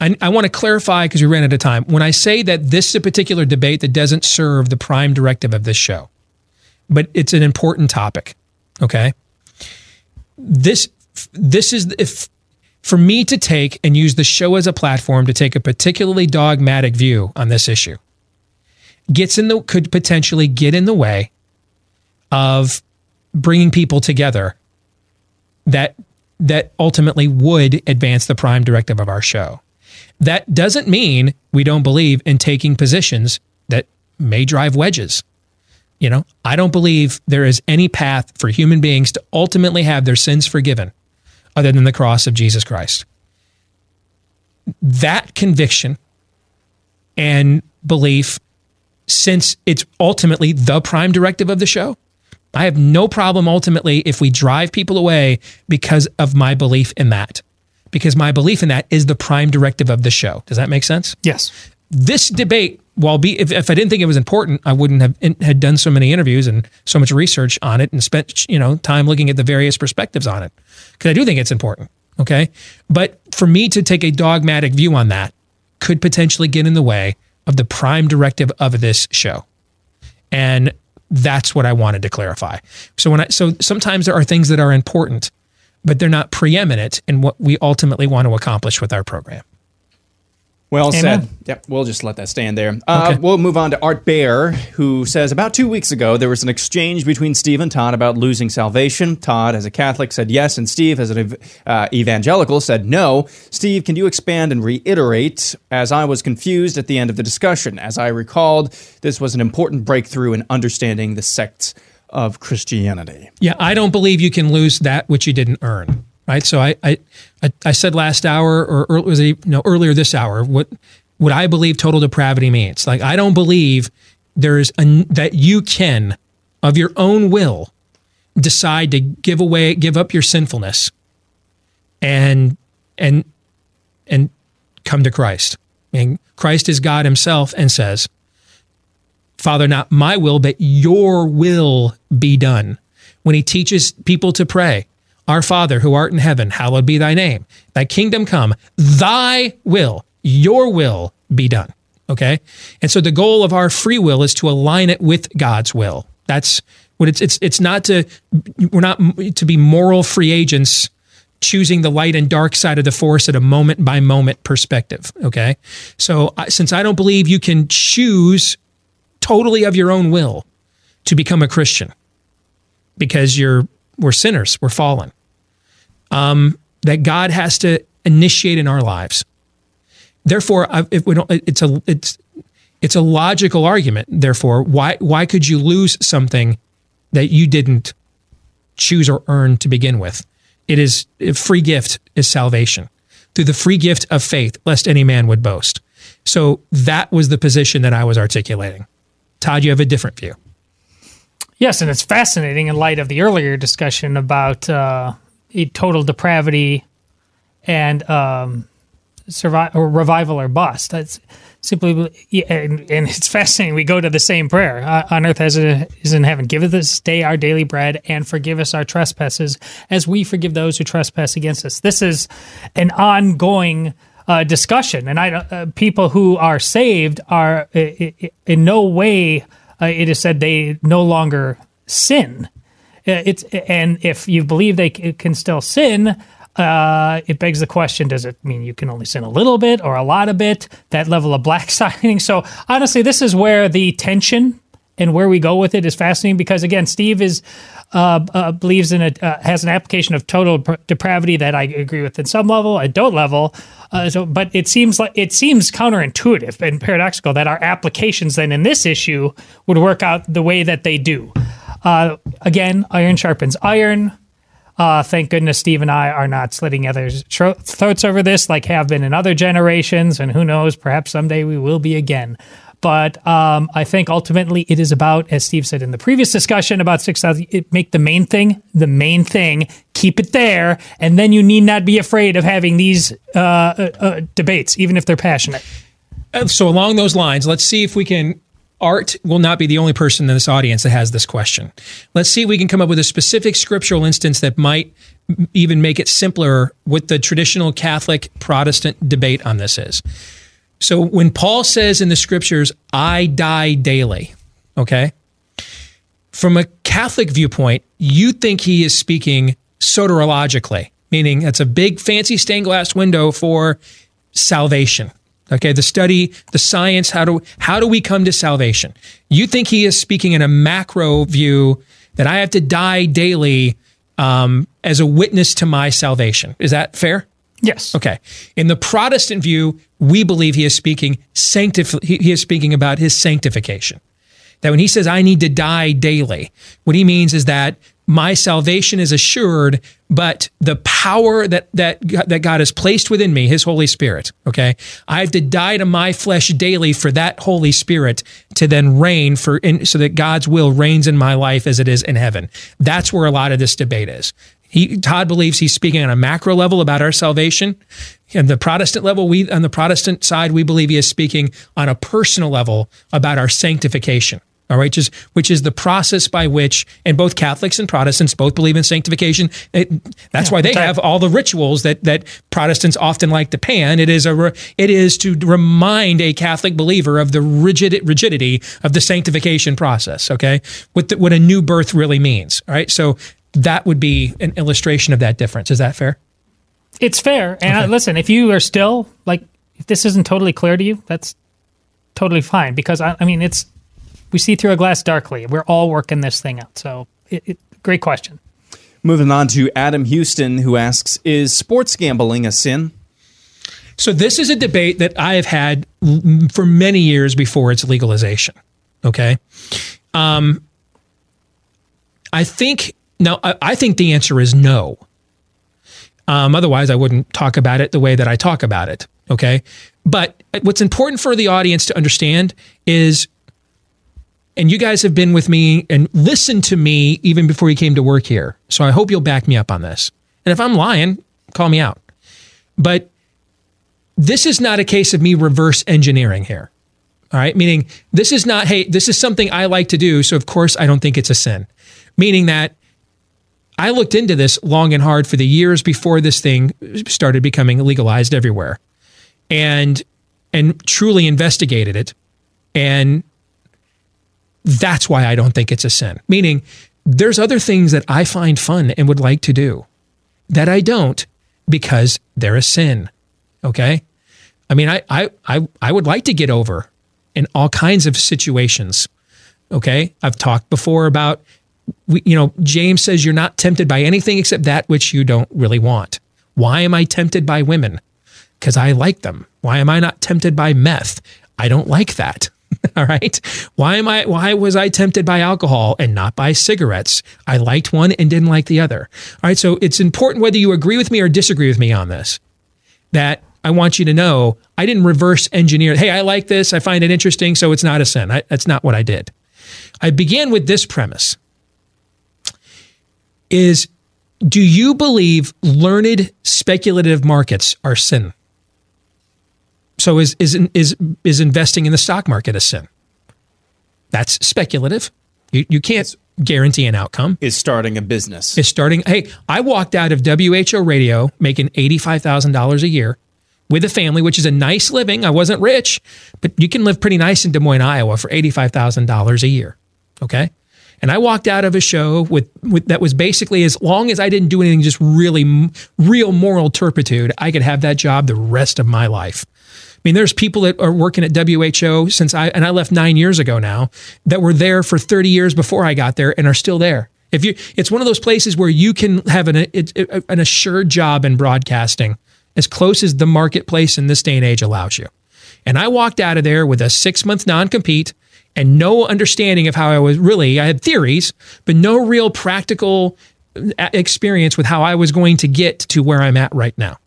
I, I want to clarify because we ran out of time. When I say that this is a particular debate that doesn't serve the prime directive of this show, but it's an important topic. Okay. This, this is if for me to take and use the show as a platform to take a particularly dogmatic view on this issue gets in the could potentially get in the way of bringing people together that that ultimately would advance the prime directive of our show. That doesn't mean we don't believe in taking positions that may drive wedges. You know, I don't believe there is any path for human beings to ultimately have their sins forgiven other than the cross of Jesus Christ. That conviction and belief, since it's ultimately the prime directive of the show, I have no problem ultimately if we drive people away because of my belief in that. Because my belief in that is the prime directive of the show. Does that make sense?
Yes.
This debate, while be if, if I didn't think it was important, I wouldn't have in, had done so many interviews and so much research on it and spent you know time looking at the various perspectives on it. Because I do think it's important. Okay, but for me to take a dogmatic view on that could potentially get in the way of the prime directive of this show. And that's what I wanted to clarify. So when I so sometimes there are things that are important, but they're not preeminent in what we ultimately want to accomplish with our program.
Well
Amen.
said. Yep, we'll just let that stand there. Uh,
Okay.
We'll move on to Art Bear, who says about two weeks ago there was an exchange between Steve and Todd about losing salvation. Todd, as a Catholic, said yes, and Steve, as an ev- uh, evangelical, said no. Steve, can you expand and reiterate? As I was confused at the end of the discussion, as I recalled, this was an important breakthrough in understanding the sects of Christianity.
Yeah, I don't believe you can lose that which you didn't earn. Right. So I I, I, said last hour or, or was it no earlier this hour what what I believe total depravity means. Like I don't believe there's a, that you can of your own will decide to give away give up your sinfulness and and and come to Christ. And Christ is God himself and says, Father, not my will, but your will be done. When he teaches people to pray, Our Father who art in heaven, hallowed be thy name. Thy kingdom come, thy will, your will be done. Okay? And so the goal of our free will is to align it with God's will. That's what it's it's it's not to we're not to be moral free agents choosing the light and dark side of the force at a moment by moment perspective, okay? So since I don't believe you can choose totally of your own will to become a Christian because you're we're sinners, we're fallen. Um, that God has to initiate in our lives. Therefore, if we don't, it's a it's it's a logical argument. Therefore, why why could you lose something that you didn't choose or earn to begin with? It is a free gift is salvation through the free gift of faith, lest any man would boast. So that was the position that I was articulating. Todd, you have a different view.
Yes, and it's fascinating in light of the earlier discussion about uh, total depravity and um, or revival or bust. That's simply, and, and, it's fascinating. We go to the same prayer uh, on earth as it is in heaven. Give us this day our daily bread, and forgive us our trespasses, as we forgive those who trespass against us. This is an ongoing. Uh, discussion, and I, uh, people who are saved are in no way. Uh, it is said they no longer sin. Uh, it's and if you believe they can still sin, uh, it begs the question: Does it mean you can only sin a little bit or a lot of bit? That level of black signing. So honestly, this is where the tension and where we go with it is fascinating because again, Steve is uh, uh, believes in a uh, has an application of total depravity that I agree with in some level, I don't level. Uh, so, but it seems like it seems counterintuitive and paradoxical that our applications then in this issue would work out the way that they do. Uh, again, iron sharpens iron. Uh, thank goodness Steve and I are not slitting others' throats over this like have been in other generations, and who knows, perhaps someday we will be again. But um, I think ultimately it is about, as Steve said in the previous discussion about 6,000, make the main thing the main thing, keep it there, and then you need not be afraid of having these uh, uh, uh debates, even if they're passionate.
Uh, so, along those lines, let's see if we can Art will not be the only person in this audience that has this question. Let's see if we can come up with a specific scriptural instance that might even make it simpler what the traditional Catholic Protestant debate on this is. So when Paul says in the scriptures, I die daily, okay? From a Catholic viewpoint, you think he is speaking soteriologically, meaning that's a big fancy stained glass window for salvation. Okay, the study, the science, how do how do we come to salvation? You think he is speaking in a macro view that I have to die daily um, as a witness to my salvation. Is that fair?
Yes.
Okay. In the Protestant view, we believe he is speaking sanctif- he is speaking about his sanctification. That when he says I need to die daily, what he means is that my salvation is assured, but the power that that that God has placed within me, His Holy Spirit. Okay, I have to die to my flesh daily for that Holy Spirit to then reign for, in, so that God's will reigns in my life as it is in heaven. That's where a lot of this debate is. He, Todd believes he's speaking on a macro level about our salvation. And the Protestant level, we on the Protestant side, we believe he is speaking on a personal level about our sanctification. All right, just, which is the process by which, and both Catholics and Protestants both believe in sanctification. It, that's yeah, why they have all the rituals that that Protestants often like to pan. It is a it is to remind a Catholic believer of the rigid rigidity of the sanctification process. Okay, what the, what a new birth really means. All right, so that would be an illustration of that difference. Is that fair?
It's fair. And okay. listen, if you are still like, if this isn't totally clear to you, that's totally fine because I, I mean it's we see through a glass darkly. We're all working this thing out. So, it, it, great question.
Moving on to Adam Houston, who asks Is sports gambling a sin?
So, this is a debate that I have had for many years before its legalization. Okay. Um, I think, now, I, I think the answer is no. Um, otherwise, I wouldn't talk about it the way that I talk about it. Okay. But what's important for the audience to understand is and you guys have been with me and listened to me even before you came to work here. So I hope you'll back me up on this. And if I'm lying, call me out. But this is not a case of me reverse engineering here. All right. Meaning, this is not, hey, this is something I like to do. So, of course, I don't think it's a sin. Meaning that I looked into this long and hard for the years before this thing started becoming legalized everywhere and and truly investigated it and that's why I don't think it's a sin. Meaning, there's other things that I find fun and would like to do that I don't because they're a sin. Okay. I mean, I, I, I, I would like to get over in all kinds of situations. Okay. I've talked before about, you know, James says you're not tempted by anything except that which you don't really want. Why am I tempted by women? Because I like them. Why am I not tempted by meth? I don't like that. All right. Why am I why was I tempted by alcohol and not by cigarettes? I liked one and didn't like the other. All right. So it's important whether you agree with me or disagree with me on this. That I want you to know I didn't reverse engineer. Hey, I like this. I find it interesting, so it's not a sin. I, that's not what I did. I began with this premise: is do you believe learned speculative markets are sin? So is is is is investing in the stock market a sin? That's speculative. You you can't guarantee an outcome.
Is starting a business.
Is starting. Hey, I walked out of WHO radio making eighty five thousand dollars a year with a family, which is a nice living. I wasn't rich, but you can live pretty nice in Des Moines, Iowa, for eighty five thousand dollars a year. Okay. And I walked out of a show with, with that was basically as long as I didn't do anything just really real moral turpitude, I could have that job the rest of my life. I mean, there's people that are working at WHO since I and I left nine years ago now that were there for 30 years before I got there and are still there. If you, it's one of those places where you can have an an assured job in broadcasting, as close as the marketplace in this day and age allows you. And I walked out of there with a six month non compete and no understanding of how I was really, I had theories, but no real practical uh, experience with how I was going to get to where I'm at right now.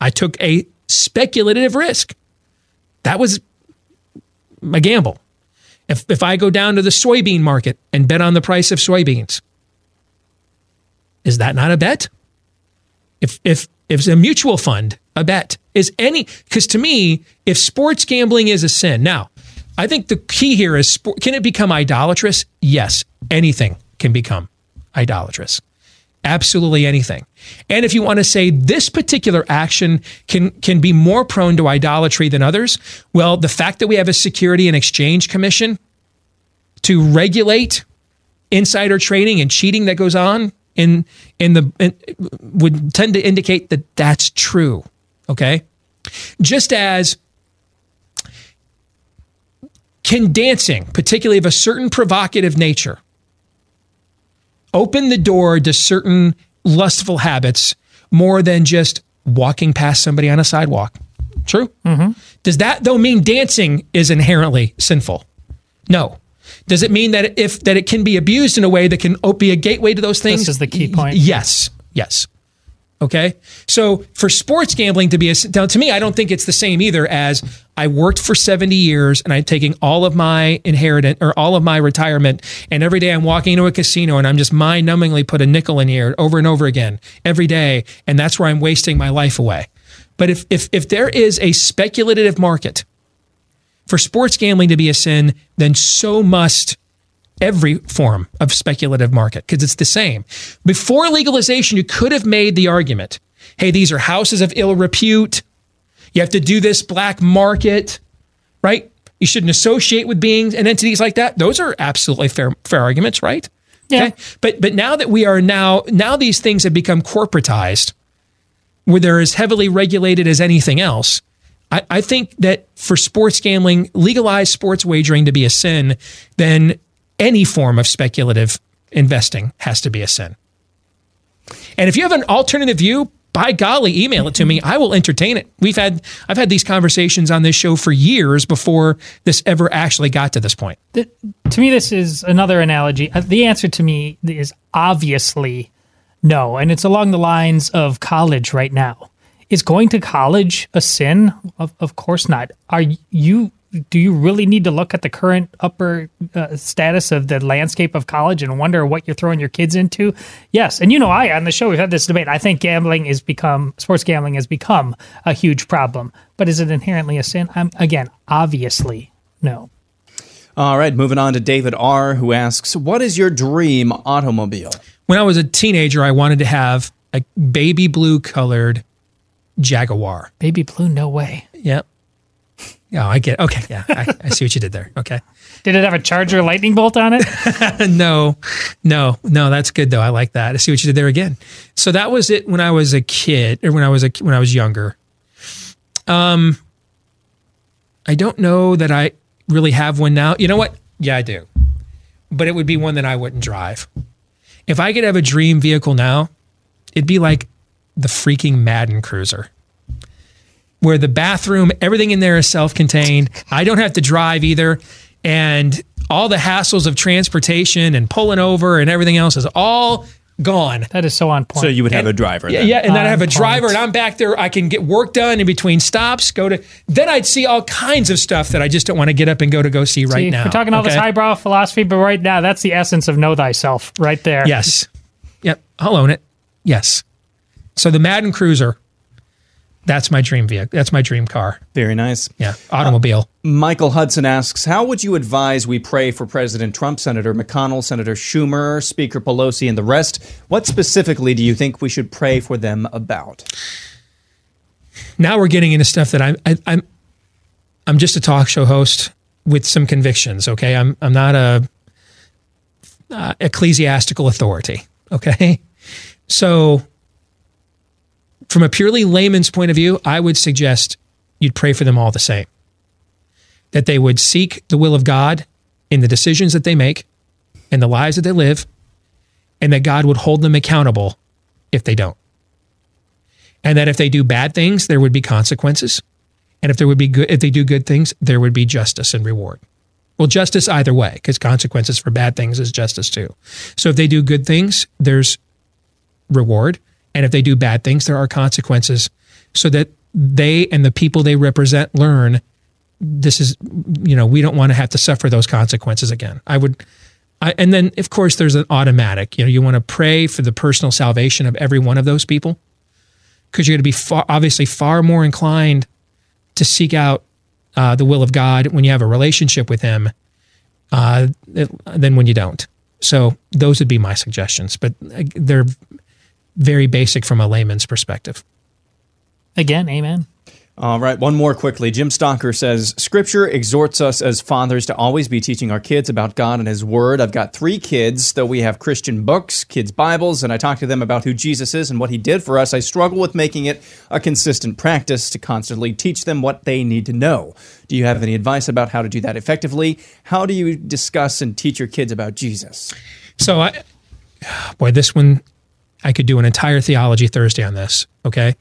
I took a speculative risk. That was a gamble. If, if I go down to the soybean market and bet on the price of soybeans, is that not a bet? If, if, if it's a mutual fund, a bet is any, because to me, if sports gambling is a sin, now, I think the key here is sport, can it become idolatrous? Yes, anything can become idolatrous. Absolutely anything. And if you want to say this particular action can can be more prone to idolatry than others, well, the fact that we have a Security and Exchange Commission to regulate insider trading and cheating that goes on in in the in, would tend to indicate that that's true. Okay, just as can dancing, particularly of a certain provocative nature, open the door to certain lustful habits more than just walking past somebody on a sidewalk? True.
Mm-hmm.
Does that though mean dancing is inherently sinful? No. Does it mean that if that it can be abused in a way that can be a gateway to those things?
This is the key point.
Yes. Yes. Okay. So for sports gambling to be a to me, I don't think it's the same either as I worked for 70 years and I'm taking all of my inheritance or all of my retirement and every day I'm walking into a casino and I'm just mind numbingly put a nickel in here over and over again every day. And that's where I'm wasting my life away. But if if if there is a speculative market for sports gambling to be a sin, then so must every form of speculative market because it's the same. Before legalization, you could have made the argument hey, these are houses of ill repute. You have to do this black market, right? You shouldn't associate with beings and entities like that. Those are absolutely fair, fair arguments, right?
Yeah.
But but now that we are now now these things have become corporatized, where they're as heavily regulated as anything else. I, I think that for sports gambling, legalize sports wagering to be a sin, then any form of speculative investing has to be a sin. And if you have an alternative view, by golly, email it to me. I will entertain it. We've had I've had these conversations on this show for years before this ever actually got to this point.
Th- to me, this is another analogy. Uh, The answer to me is obviously no, and it's along the lines of college right now. Is going to college a sin? Of, of course not. Are you? Do you really need to look at the current upper uh, status of the landscape of college and wonder what you're throwing your kids into? Yes, and you know, I on the show we've had this debate. I think gambling is become sports gambling has become a huge problem, but is it inherently a sin? I'm again, obviously no.
All right, moving on to David R., who asks, What is your dream automobile?
When I was a teenager, I wanted to have a baby blue colored Jaguar.
Baby blue, no way.
Yep. Oh, I get. It. Okay, yeah, I, I see what you did there. Okay.
Did it have a charger lightning bolt on it?
no, no, no. That's good though. I like that. I see what you did there again. So that was it when I was a kid, or when I was a when I was younger. Um, I don't know that I really have one now. You know what? Yeah, I do, but it would be one that I wouldn't drive. If I could have a dream vehicle now, it'd be like the freaking Madden Cruiser where the bathroom, everything in there is self contained. I don't have to drive either. And all the hassles of transportation and pulling over and everything else is all gone.
That is so on point.
So you would have a driver.
Yeah,
then.
yeah, and then I have a
On
driver, and I'm back there. I can get work done in between stops. Go to then I'd see all kinds of stuff that I just don't want to get up and go to go see right
See,
now.
We're talking all this
okay?
highbrow philosophy, but right now, that's the essence of know thyself right there.
Yes. Yep. I'll own it. Yes. So the Madden Cruiser, that's my dream vehicle. That's my dream car.
Very nice.
Yeah. Automobile.
Michael Hudson asks, How would you advise we pray for President Trump, Senator McConnell, Senator Schumer, Speaker Pelosi, and the rest? What specifically do you think we should pray for them about?
now we're getting into stuff that I'm I, I'm I'm just a talk show host with some convictions. Okay, I'm I'm not a uh, ecclesiastical authority. Okay, so from a purely layman's point of view, I would suggest you'd pray for them all the same. That they would seek the will of God in the decisions that they make and the lives that they live, and that God would hold them accountable if they don't and that if they do bad things, there would be consequences, and if there would be good, if they do good things, there would be justice and reward. Well, justice either way, because consequences for bad things is justice too. So if they do good things, there's reward, and if they do bad things, there are consequences, so that they and the people they represent learn this is you know we don't want to have to suffer those consequences again. I would. I, and then, of course, there's an automatic. You know, you want to pray for the personal salvation of every one of those people because you're going to be far, obviously far more inclined to seek out uh, the will of God when you have a relationship with Him uh, than when you don't. So those would be my suggestions, but uh, they're very basic from a layman's perspective.
Again, amen.
All right, one more quickly. Jim Stalker says Scripture exhorts us as fathers to always be teaching our kids about God and His Word. I've got three kids, though we have Christian books, kids' Bibles, and I talk to them about who Jesus is and what He did for us. I struggle with making it a consistent practice to constantly teach them what they need to know. Do you have any advice about how to do that effectively? How do you discuss and teach your kids about Jesus?
So, I, boy, this one, I could do an entire theology Thursday on this. Okay.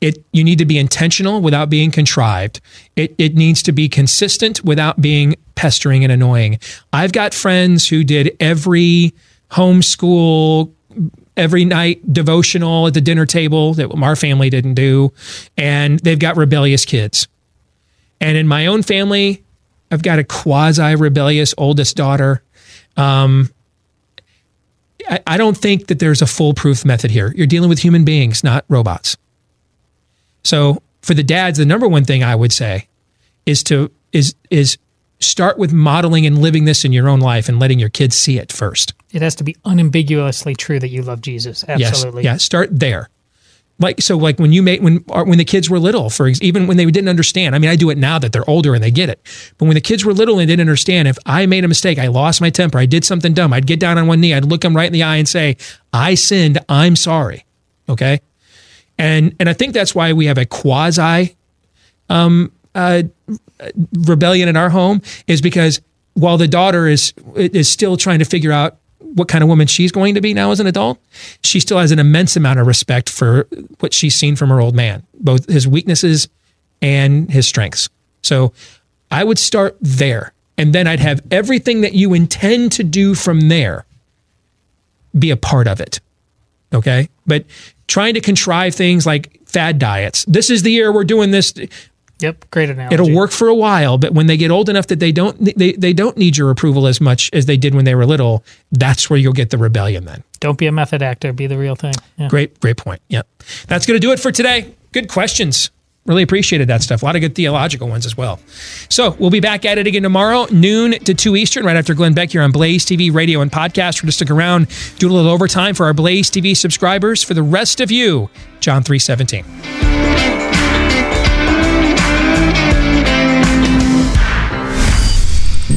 It, you need to be intentional without being contrived. It, it needs to be consistent without being pestering and annoying. I've got friends who did every homeschool, every night devotional at the dinner table that our family didn't do, and they've got rebellious kids. And in my own family, I've got a quasi rebellious oldest daughter. Um, I, I don't think that there's a foolproof method here. You're dealing with human beings, not robots. So for the dads, the number one thing I would say is to is is start with modeling and living this in your own life and letting your kids see it first.
It has to be unambiguously true that you love Jesus. Absolutely.
Yes, yeah, start there. Like so, like when you made when when the kids were little, for even when they didn't understand. I mean, I do it now that they're older and they get it. But when the kids were little and didn't understand, if I made a mistake, I lost my temper, I did something dumb, I'd get down on one knee, I'd look them right in the eye and say, "I sinned. I'm sorry." Okay, and and I think that's why we have a quasi um, uh, rebellion in our home is because while the daughter is is still trying to figure out what kind of woman she's going to be now as an adult, she still has an immense amount of respect for what she's seen from her old man, both his weaknesses and his strengths. So I would start there. And then I'd have everything that you intend to do from there be a part of it. Okay. But trying to contrive things like fad diets. This is the year we're doing this.
Yep, great analogy.
It'll work for a while, but when they get old enough that they don't they, they don't need your approval as much as they did when they were little, that's where you'll get the rebellion then.
Don't be a method actor, be the real thing. Yeah.
Great, great point. Yep. That's going to do it for today. Good questions. Really appreciated that stuff. A lot of good theological ones as well. So we'll be back at it again tomorrow, noon to 2 Eastern, right after Glenn Beck here on Blaze TV, radio, and podcast. We're going to stick around, do a little overtime for our Blaze TV subscribers. For the rest of you, John 317.